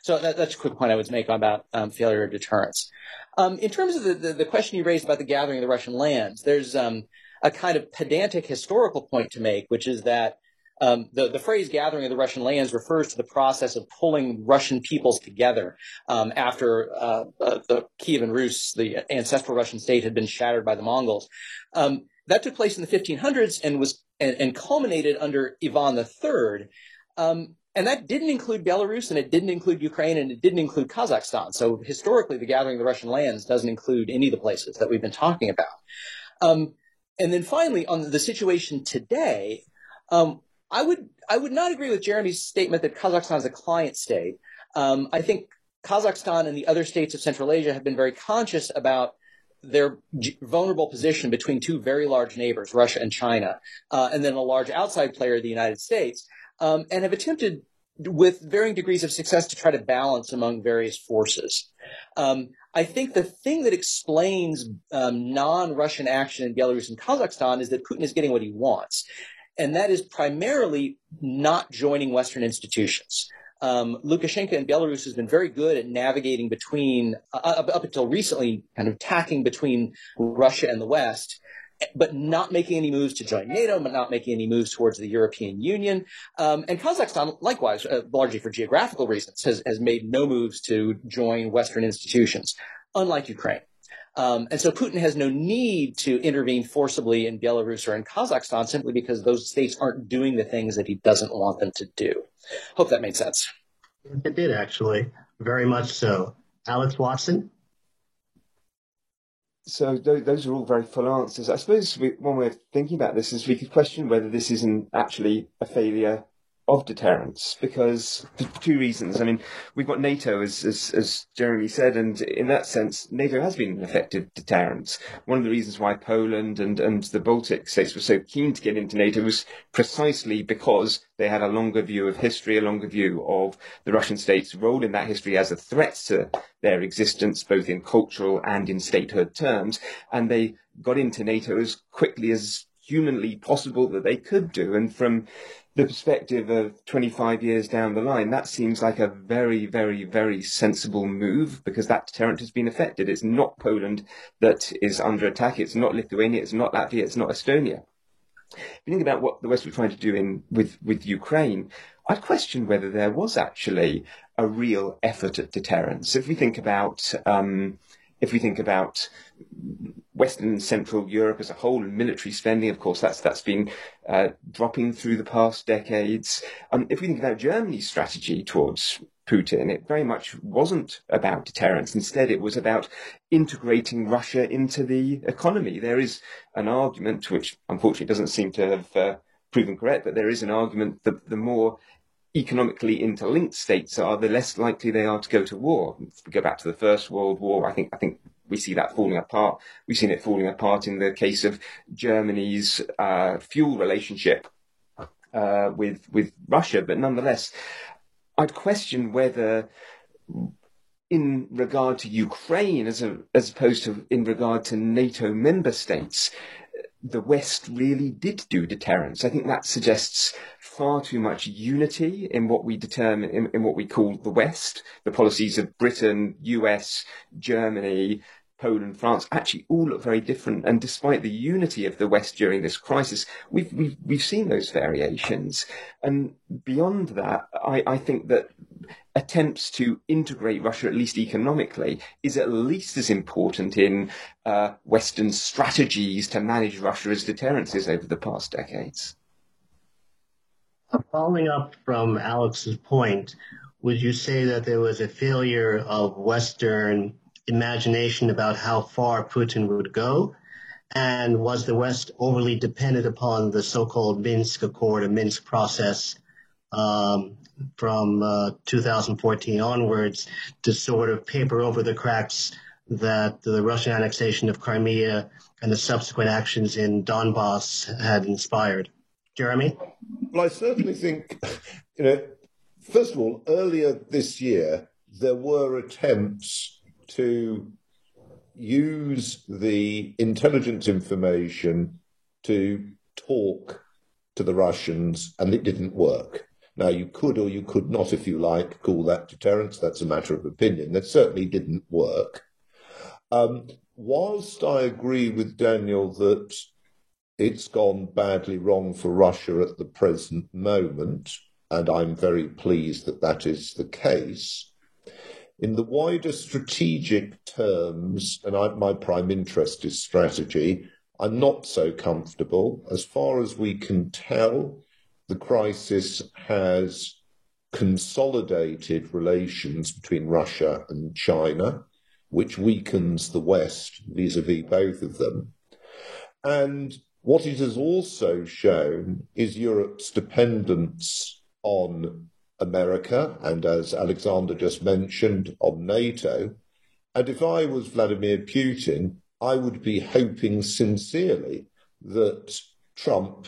So that, that's a quick point I would make about um, failure of deterrence. Um, in terms of the, the, the, question you raised about the gathering of the Russian lands, there's um, a kind of pedantic historical point to make, which is that Um, the, the phrase gathering of the Russian lands refers to the process of pulling Russian peoples together um, after uh, uh, the Kievan Rus, the ancestral Russian state, had been shattered by the Mongols. Um, that took place in the 1500s and was and, and culminated under Ivan III. And that didn't include Belarus and it didn't include Ukraine and it didn't include Kazakhstan. So historically, the gathering of the Russian lands doesn't include any of the places that we've been talking about. Um, and then finally, on the situation today, um, I would I would not agree with Jeremy's statement that Kazakhstan is a client state. Um, I think Kazakhstan and the other states of Central Asia have been very conscious about their vulnerable position between two very large neighbors, Russia and China, uh, and then a large outside player, the United States, um, and have attempted with varying degrees of success to try to balance among various forces. Um, I think the thing that explains um, non-Russian action in Belarus and Kazakhstan is that Putin is getting what he wants, and that is primarily not joining Western institutions. Um, Lukashenko in Belarus has been very good at navigating between, uh, up, up until recently, kind of tacking between Russia and the West but not making any moves to join NATO, but not making any moves towards the European Union. Um, and Kazakhstan, likewise, uh, largely for geographical reasons, has, has made no moves to join Western institutions, unlike Ukraine. Um, and so Putin has no need to intervene forcibly in Belarus or in Kazakhstan simply because those states aren't doing the things that he doesn't want them to do. Hope that made sense.
It did, actually. Very much so. Alex Watson?
So those are all very full answers. I suppose we, one way of thinking about this is we could question whether this isn't actually a failure of deterrence because for two reasons. I mean, we've got NATO, as, as, as Jeremy said, and in that sense, NATO has been an effective deterrent. One of the reasons why Poland and, and the Baltic states were so keen to get into NATO was precisely because they had a longer view of history, a longer view of the Russian state's role in that history as a threat to their existence, both in cultural and in statehood terms, and they got into NATO as quickly as humanly possible that they could do. And from the perspective of 25 years down the line, that seems like a very, very, very sensible move because that deterrent has been affected. It's not Poland that is under attack. It's not Lithuania. It's not Latvia. It's not Estonia. If you think about what the West was trying to do in with, with Ukraine, I'd question whether there was actually a real effort at deterrence. If we think about um, if we think about Western Central Europe as a whole and military spending, of course, that's that's been uh, dropping through the past decades. Um, if we think about Germany's strategy towards Putin, it very much wasn't about deterrence. Instead, it was about integrating Russia into the economy. There is an argument, which unfortunately doesn't seem to have uh, proven correct, but there is an argument that the more economically interlinked states are, the less likely they are to go to war. If we go back to the First World War, I think I think we see that falling apart. We've seen it falling apart in the case of Germany's uh, fuel relationship uh, with with Russia, but nonetheless, I'd question whether. In regard to Ukraine, as a, as opposed to in regard to NATO member states, the West really did do deterrence. I think that suggests far too much unity in what we determine, in, in what we call the West. The policies of Britain, US, Germany, Poland, France, actually all look very different. And despite the unity of the West during this crisis, we've, we've, we've seen those variations. And beyond that, I, I think that attempts to integrate Russia, at least economically, is at least as important in uh, Western strategies to manage Russia as deterrences over the past decades.
Following up from Alex's point, would you say that there was a failure of Western imagination about how far Putin would go? And was the West overly dependent upon the so-called Minsk Accord, or Minsk process um, from uh, 2014 onwards to sort of paper over the cracks that the Russian annexation of Crimea and the subsequent actions in Donbass had inspired? Jeremy?
Well, I certainly think, you know, first of all, earlier this year, there were attempts to use the intelligence information to talk to the Russians, and it didn't work. Now, you could or you could not, if you like, call that deterrence. That's a matter of opinion. That certainly didn't work. Um, whilst I agree with Daniel that it's gone badly wrong for Russia at the present moment, and I'm very pleased that that is the case. In the wider strategic terms, and I, my prime interest is strategy, I'm not so comfortable. As far as we can tell, the crisis has consolidated relations between Russia and China, which weakens the West vis a vis both of them. And what it has also shown is Europe's dependence on America and, as Alexander just mentioned, on NATO. And if I was Vladimir Putin, I would be hoping sincerely that Trump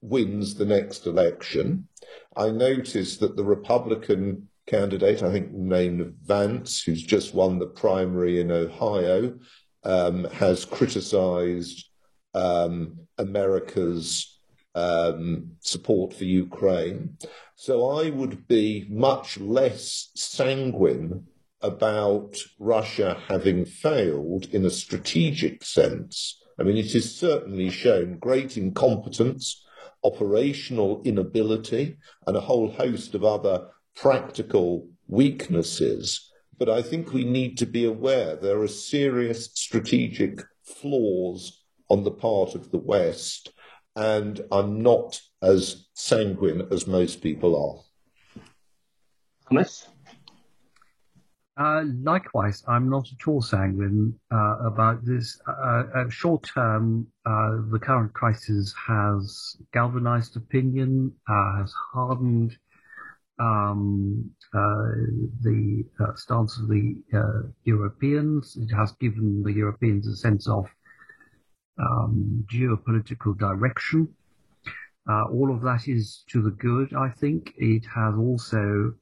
wins the next election. I noticed that the Republican candidate, I think named Vance, who's just won the primary in Ohio, um, has criticized um, America's um, support for Ukraine. So I would be much less sanguine about Russia having failed in a strategic sense. I mean, it has certainly shown great incompetence, operational inability, and a whole host of other practical weaknesses. But I think we need to be aware there are serious strategic flaws on the part of the West, and I'm not as sanguine as most people are.
Thomas?
Uh, likewise, I'm not at all sanguine uh, about this. Uh, uh short term, uh, the current crisis has galvanized opinion, uh, has hardened um, the stance of the Europeans. It has given the Europeans a sense of um, geopolitical direction. all of that is to the good, I think. It has also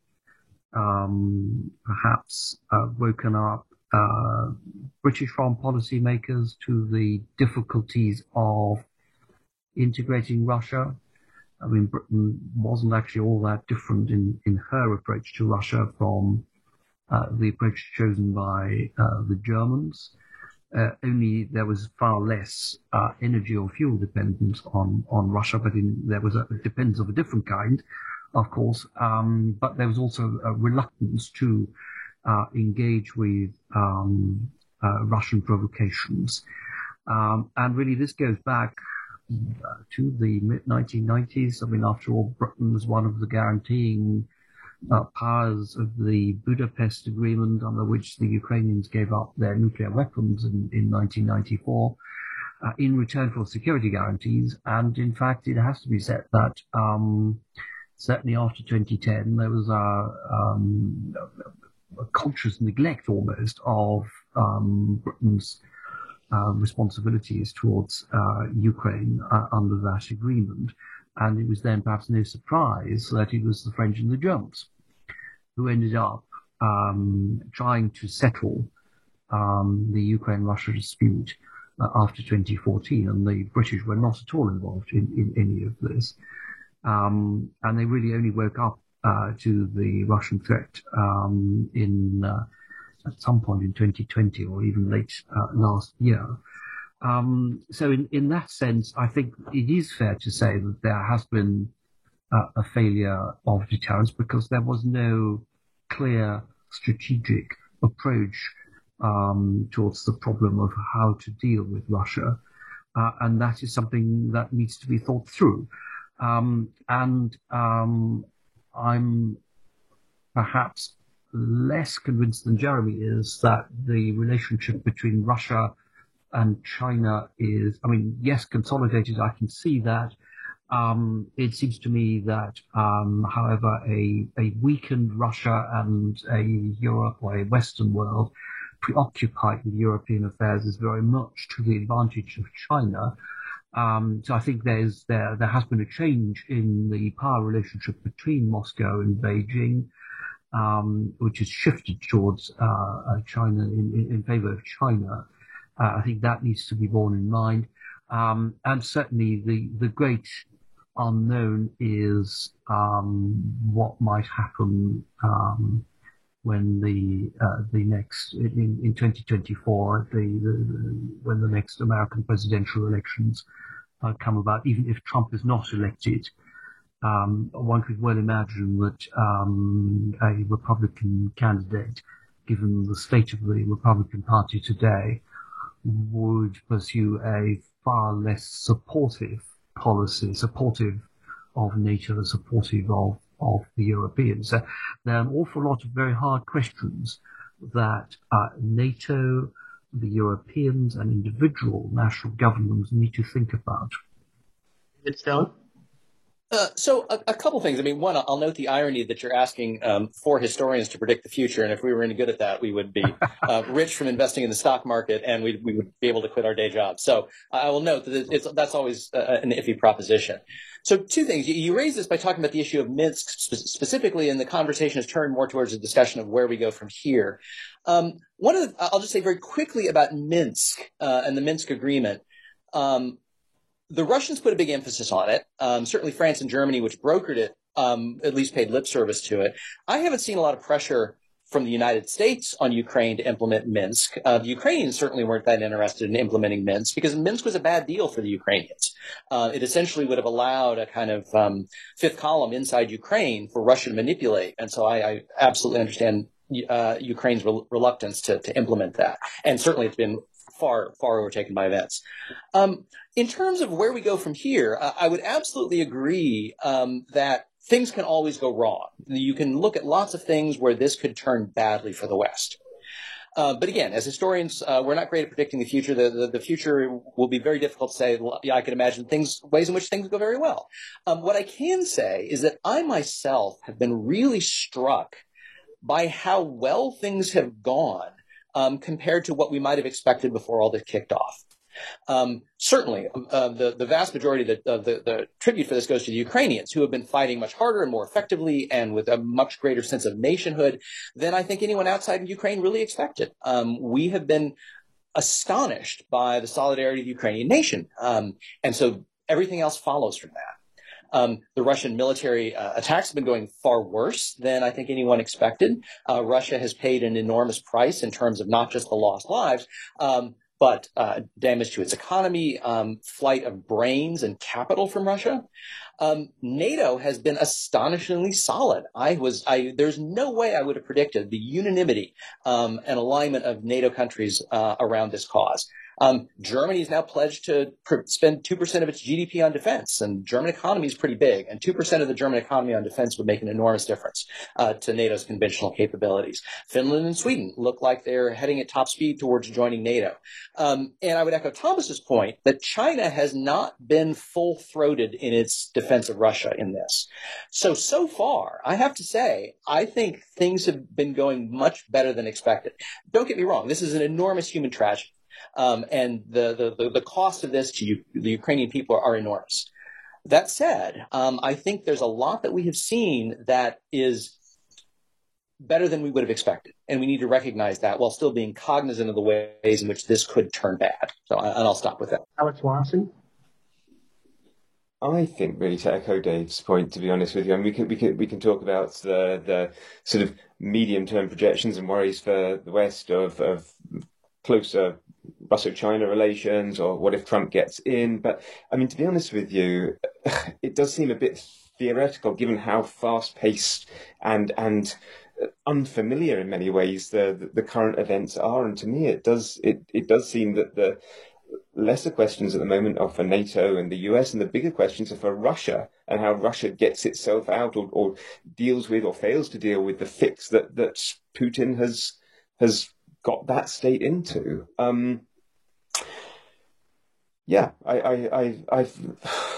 um, perhaps uh, woken up uh, British foreign policy makers to the difficulties of integrating Russia. I mean, Britain wasn't actually all that different in, in her approach to Russia from uh, the approach chosen by uh, the Germans. Uh, only there was far less uh, energy or fuel dependence on, on Russia, but in, there was a dependence of a different kind of course, um, but there was also a reluctance to uh, engage with um, uh, Russian provocations. Um, and really, this goes back uh, to the mid 1990s. I mean, after all, Britain was one of the guaranteeing powers of the Budapest Agreement, under which the Ukrainians gave up their nuclear weapons in, in 1994. Uh, in return for security guarantees, and in fact, it has to be said that um, certainly after 2010, there was a, um, a conscious neglect almost of um, Britain's uh, responsibilities towards uh, Ukraine uh, under that agreement. And it was then perhaps no surprise that it was the French and the Germans who ended up um, trying to settle um, the Ukraine-Russia dispute uh, after 2014, and the British were not at all involved in, in any of this. Um, and they really only woke up uh, to the Russian threat um, in uh, at some point in 2020 or even late uh, last year. Um, so in, in that sense, I think it is fair to say that there has been uh, a failure of deterrence because there was no clear strategic approach um, towards the problem of how to deal with Russia. Uh, and that is something that needs to be thought through. Um, and um, I'm perhaps less convinced than Jeremy is that the relationship between Russia and China is, I mean, yes, consolidated, I can see that. Um, it seems to me that, um, however, a, a weakened Russia and a Europe or a Western world preoccupied with European affairs is very much to the advantage of China um, so I think there's there there has been a change in the power relationship between Moscow and Beijing, um, which has shifted towards uh, uh China in, in, in, favor of China. Uh, I think that needs to be borne in mind, um, and certainly the the great unknown is um, what might happen um, when the uh, the next in, in 2024 the, the, when the next American presidential elections uh, come about, even if Trump is not elected. Um, one could well imagine that um, a Republican candidate, given the state of the Republican Party today, would pursue a far less supportive policy, supportive of NATO, supportive of, of the Europeans. Uh, there are an awful lot of very hard questions that uh, NATO, the Europeans, and individual national governments need to think about.
It's done.
Uh, so a, a, couple things. I mean, one, I'll note the irony that you're asking um, for historians to predict the future, and if we were any good at that, we would be uh, rich from investing in the stock market, and we, we would be able to quit our day job. So I will note that it's, that's always uh, an iffy proposition. So two things. You, you raised this by talking about the issue of Minsk spe- specifically, and the conversation has turned more towards a discussion of where we go from here. Um, one of the, I'll just say very quickly about Minsk uh, and the Minsk agreement. Um, the Russians put a big emphasis on it. Um, certainly, France and Germany, which brokered it, um, at least paid lip service to it. I haven't seen a lot of pressure from the United States on Ukraine to implement Minsk. Uh, the Ukrainians certainly weren't that interested in implementing Minsk because Minsk was a bad deal for the Ukrainians. Uh, it essentially would have allowed a kind of um, fifth column inside Ukraine for Russia to manipulate. And so I, I absolutely understand uh, Ukraine's re- reluctance to, to implement that. And certainly it's been far, far overtaken by events. Um, in terms of where we go from here, uh, I would absolutely agree um, that things can always go wrong. You can look at lots of things where this could turn badly for the West. Uh, but again, as historians, uh, we're not great at predicting the future. The, the, the, future will be very difficult to say. Yeah, I can imagine things, ways in which things go very well. Um, what I can say is that I myself have been really struck by how well things have gone um, compared to what we might have expected before all this kicked off. Um, certainly, uh, the, the vast majority of, the, the, the, tribute for this goes to the Ukrainians, who have been fighting much harder and more effectively and with a much greater sense of nationhood than I think anyone outside of Ukraine really expected. Um, we have been astonished by the solidarity of the Ukrainian nation. Um, and so everything else follows from that. Um, the Russian military uh, attacks have been going far worse than I think anyone expected. Uh, Russia has paid an enormous price in terms of not just the lost lives, um, but uh, damage to its economy, um, flight of brains and capital from Russia. Um, NATO has been astonishingly solid. I was, I, there's no way I would have predicted the unanimity um, and alignment of NATO countries uh, around this cause. Um, Germany is now pledged to pr- spend 2% of its GDP on defense, and German economy is pretty big, and 2% of the German economy on defense would make an enormous difference uh, to NATO's conventional capabilities. Finland and Sweden look like they're heading at top speed towards joining NATO. Um, and I would echo Thomas's point that China has not been full throated in its defense of Russia in this. So, so far, I have to say, I think things have been going much better than expected. Don't get me wrong, this is an enormous human tragedy. Um, and the, the, the, cost of this to you, the Ukrainian people are enormous. That said, um, I think there's a lot that we have seen that is better than we would have expected. And we need to recognize that while still being cognizant of the ways in which this could turn bad. So, and I'll stop with that.
Alex Watson.
I think really to echo Dave's point, to be honest with you, I mean, we can we can we can talk about the the sort of medium term projections and worries for the West of of closer Russo-China relations, or what if Trump gets in? But I mean, to be honest with you, it does seem a bit theoretical, given how fast-paced and and uh, unfamiliar in many ways the, the, the current events are. And to me, it does it it does seem that the lesser questions at the moment are for NATO and the US, and the bigger questions are for Russia and how Russia gets itself out or, or deals with or fails to deal with the fix that that Putin has has got that state into. Um, yeah, I, I, I, I've.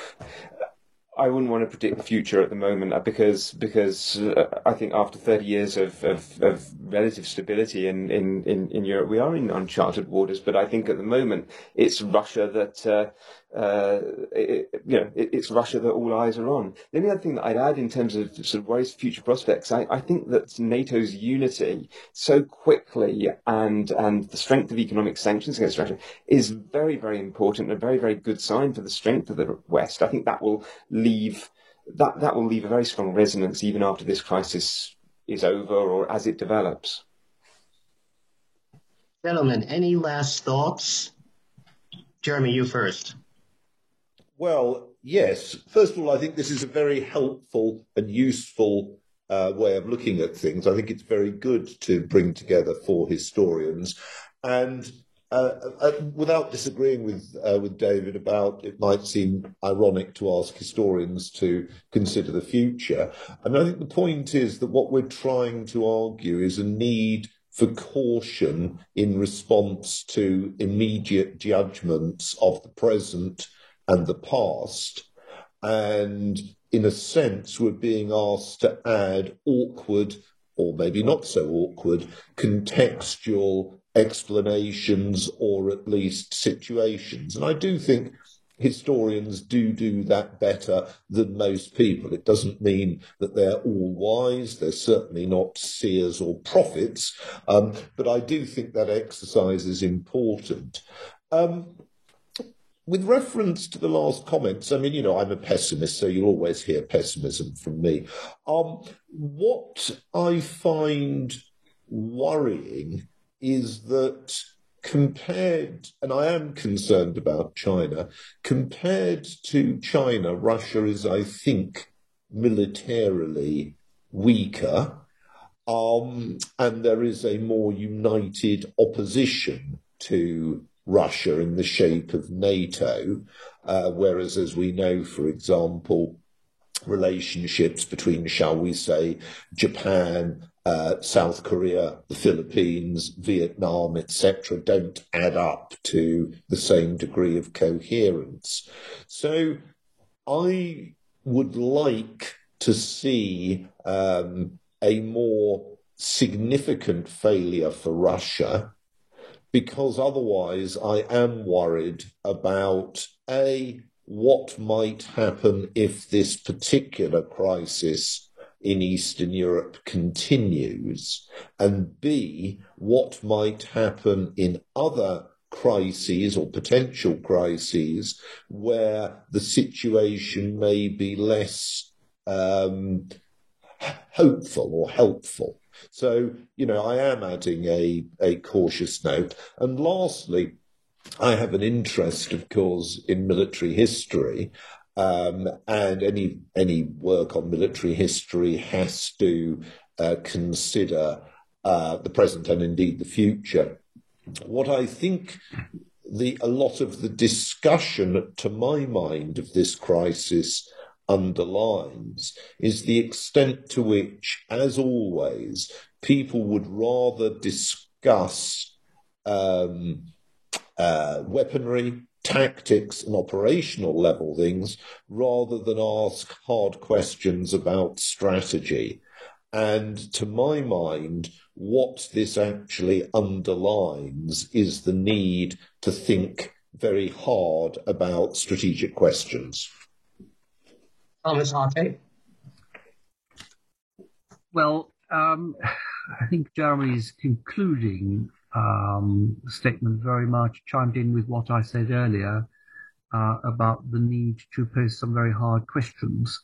I wouldn't want to predict the future at the moment uh, because because uh, I think after 30 years of, of, of relative stability in, in, in, in, Europe, we are in uncharted waters. But I think at the moment it's Russia that uh, uh, it, you know, it, it's Russia that all eyes are on. The only other thing that I'd add in terms of sort of worries future prospects, I, I think that NATO's unity so quickly and and the strength of economic sanctions against Russia is very, very important and a very, very good sign for the strength of the West. I think that will leave that that will leave a very strong resonance even after this crisis is over or as it develops.
Gentlemen, any last thoughts? Jeremy, you first.
Well, yes. First of all, I think this is a very helpful and useful uh, way of looking at things. I think it's very good to bring together four historians. And uh, uh, without disagreeing with uh, with David about it might seem ironic to ask historians to consider the future. I mean, I think the point is that what we're trying to argue is a need for caution in response to immediate judgments of the present and the past. And in a sense, we're being asked to add awkward, or maybe not so awkward, contextual explanations or at least situations. And I do think historians do do that better than most people. It doesn't mean that they're all wise. They're certainly not seers or prophets. Um, but I do think that exercise is important. Um, with reference to the last comments, I mean, you know, I'm a pessimist, so you'll always hear pessimism from me. Um, what I find worrying is that compared, and I am concerned about China, compared to China, Russia is, I think, militarily weaker. Um, and there is a more united opposition to Russia in the shape of NATO, uh, whereas, as we know, for example, relationships between, shall we say, Japan, uh, South Korea, the Philippines, Vietnam, etc., don't add up to the same degree of coherence. So I would like to see um, a more significant failure for Russia because otherwise I am worried about A, what might happen if this particular crisis in Eastern Europe continues, and B, what might happen in other crises or potential crises where the situation may be less um, hopeful or helpful. So, you know, I am adding a, a cautious note. And lastly, I have an interest, of course, in military history. Um, and any any work on military history has to uh, consider uh, the present and indeed the future. What I think the a lot of the discussion, to my mind, of this crisis underlines is the extent to which, as always, people would rather discuss um, uh, weaponry, tactics, and operational level things rather than ask hard questions about strategy. And to my mind, what this actually underlines is the need to think very hard about strategic questions.
Thomas Otte?
Well, um, I think Jeremy's concluding um, statement very much chimed in with what I said earlier uh, about the need to pose some very hard questions,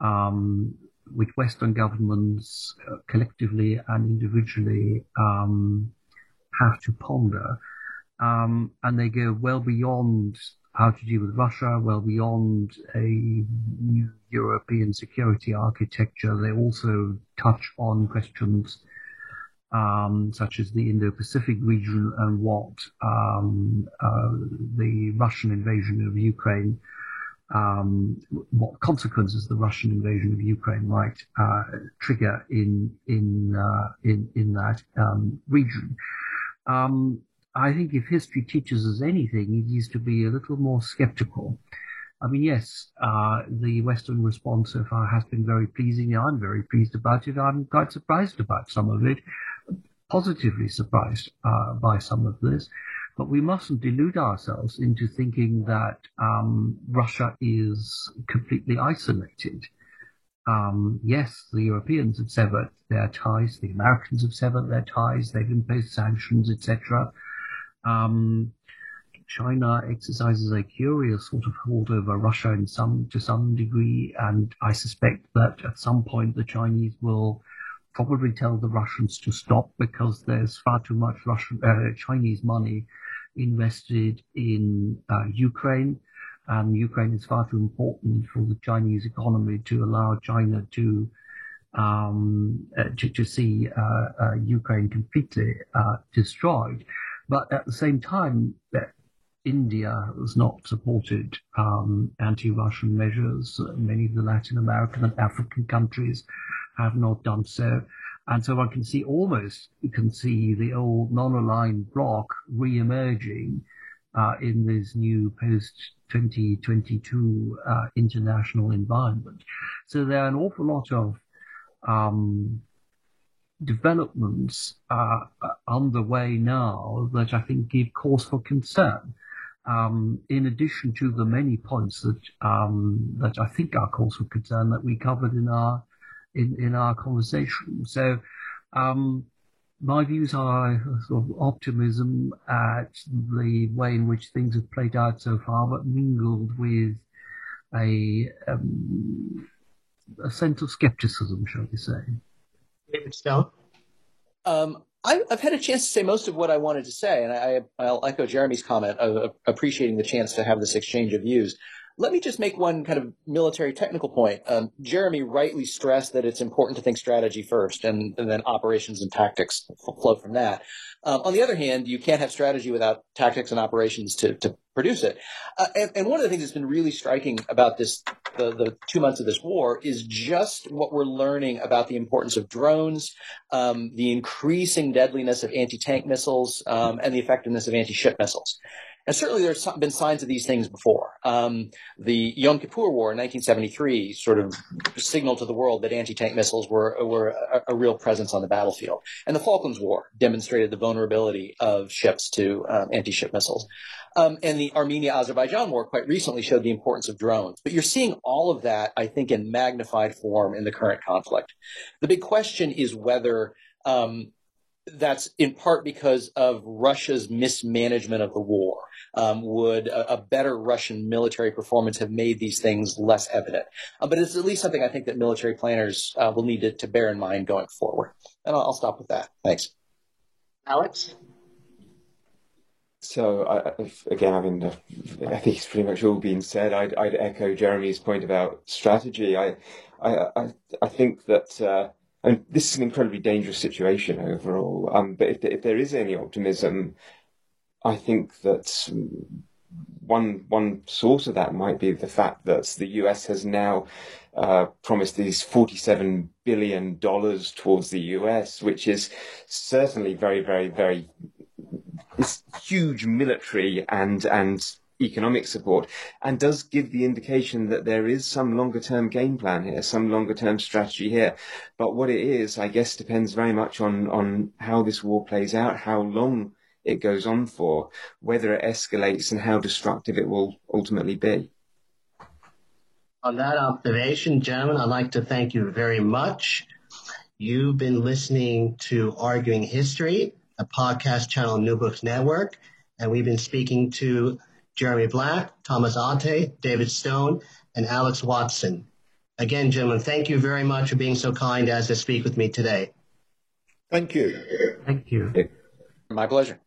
um, which Western governments uh, collectively and individually um, have to ponder. Um, and they go well beyond how to deal with Russia, well beyond a new European security architecture. They also touch on questions um, such as the Indo-Pacific region and what um, uh, the Russian invasion of Ukraine, um, what consequences the Russian invasion of Ukraine might uh, trigger in in uh, in in that um, region. I think if history teaches us anything, it is to be a little more skeptical. I mean, yes, uh, the Western response so far has been very pleasing. I'm very pleased about it. I'm quite surprised about some of it, positively surprised uh, by some of this. But we mustn't delude ourselves into thinking that um, Russia is completely isolated. Um, yes, the Europeans have severed their ties, the Americans have severed their ties, they've imposed sanctions, etc. Um, China exercises a curious sort of hold over Russia in some to some degree, and I suspect that at some point the Chinese will probably tell the Russians to stop because there's far too much Russian uh, Chinese money invested in uh, Ukraine. and Ukraine is far too important for the Chinese economy to allow China to um, uh, to, to, see uh, uh, Ukraine completely destroyed. But at the same time, India has not supported um, anti-Russian measures. Many of the Latin American and African countries have not done so. And so one can see almost, you can see the old non-aligned bloc re-emerging uh, in this new post-2022 uh, international environment. So there are an awful lot of um, developments are uh, underway now that I think give cause for concern um, in addition to the many points that um, that I think are cause for concern that we covered in our in, in our conversation. So um, my views are sort of optimism at the way in which things have played out so far, but mingled with a um, a sense of skepticism, shall we say?
David Stone.
Um, I, have had a chance to say most of what I wanted to say, and I, will echo Jeremy's comment of, appreciating the chance to have this exchange of views. Let me just make one kind of military technical point. Um, Jeremy rightly stressed that it's important to think strategy first, and, and then operations and tactics flow from that. Um, on the other hand, you can't have strategy without tactics and operations to, to produce it. Uh, and, and, one of the things that's been really striking about this, the, the, two months of this war, is just what we're learning about the importance of drones, um, the increasing deadliness of anti-tank missiles, um, and the effectiveness of anti-ship missiles. And certainly there's been signs of these things before. Um, the Yom Kippur War in 1973 sort of signaled to the world that anti-tank missiles were, were a, a, real presence on the battlefield. And the Falklands War demonstrated the vulnerability of ships to um, anti-ship missiles. Um, and the Armenia-Azerbaijan war quite recently showed the importance of drones. But you're seeing all of that, I think, in magnified form in the current conflict. The big question is whether um, that's in part because of Russia's mismanagement of the war. Um, would a, a, better Russian military performance have made these things less evident? Uh, but it's at least something I think that military planners uh, will need to, to, bear in mind going forward. And I'll, I'll stop with that. Thanks.
Alex?
So I, again, I mean, I think it's pretty much all been said. I'd, I'd echo Jeremy's point about strategy. I, I, I, think that uh, and this is an incredibly dangerous situation overall. Um, but if, if there is any optimism, I think that one one source of that might be the fact that the US has now uh, promised these forty-seven billion dollars towards the US, which is certainly very, very, very huge military and and economic support and does give the indication that there is some longer term game plan here, some longer term strategy here. But what it is, I guess, depends very much on, on how this war plays out, how long it goes on for, whether it escalates and how destructive it will ultimately be.
On that observation, gentlemen, I'd like to thank you very much. You've been listening to Arguing History, a podcast channel on New Books Network, and we've been speaking to Jeremy Black, Thomas Otte, David Stone, and Alex Watson. Again, gentlemen, thank you very much for being so kind as to speak with me today.
Thank you.
Thank you.
My pleasure.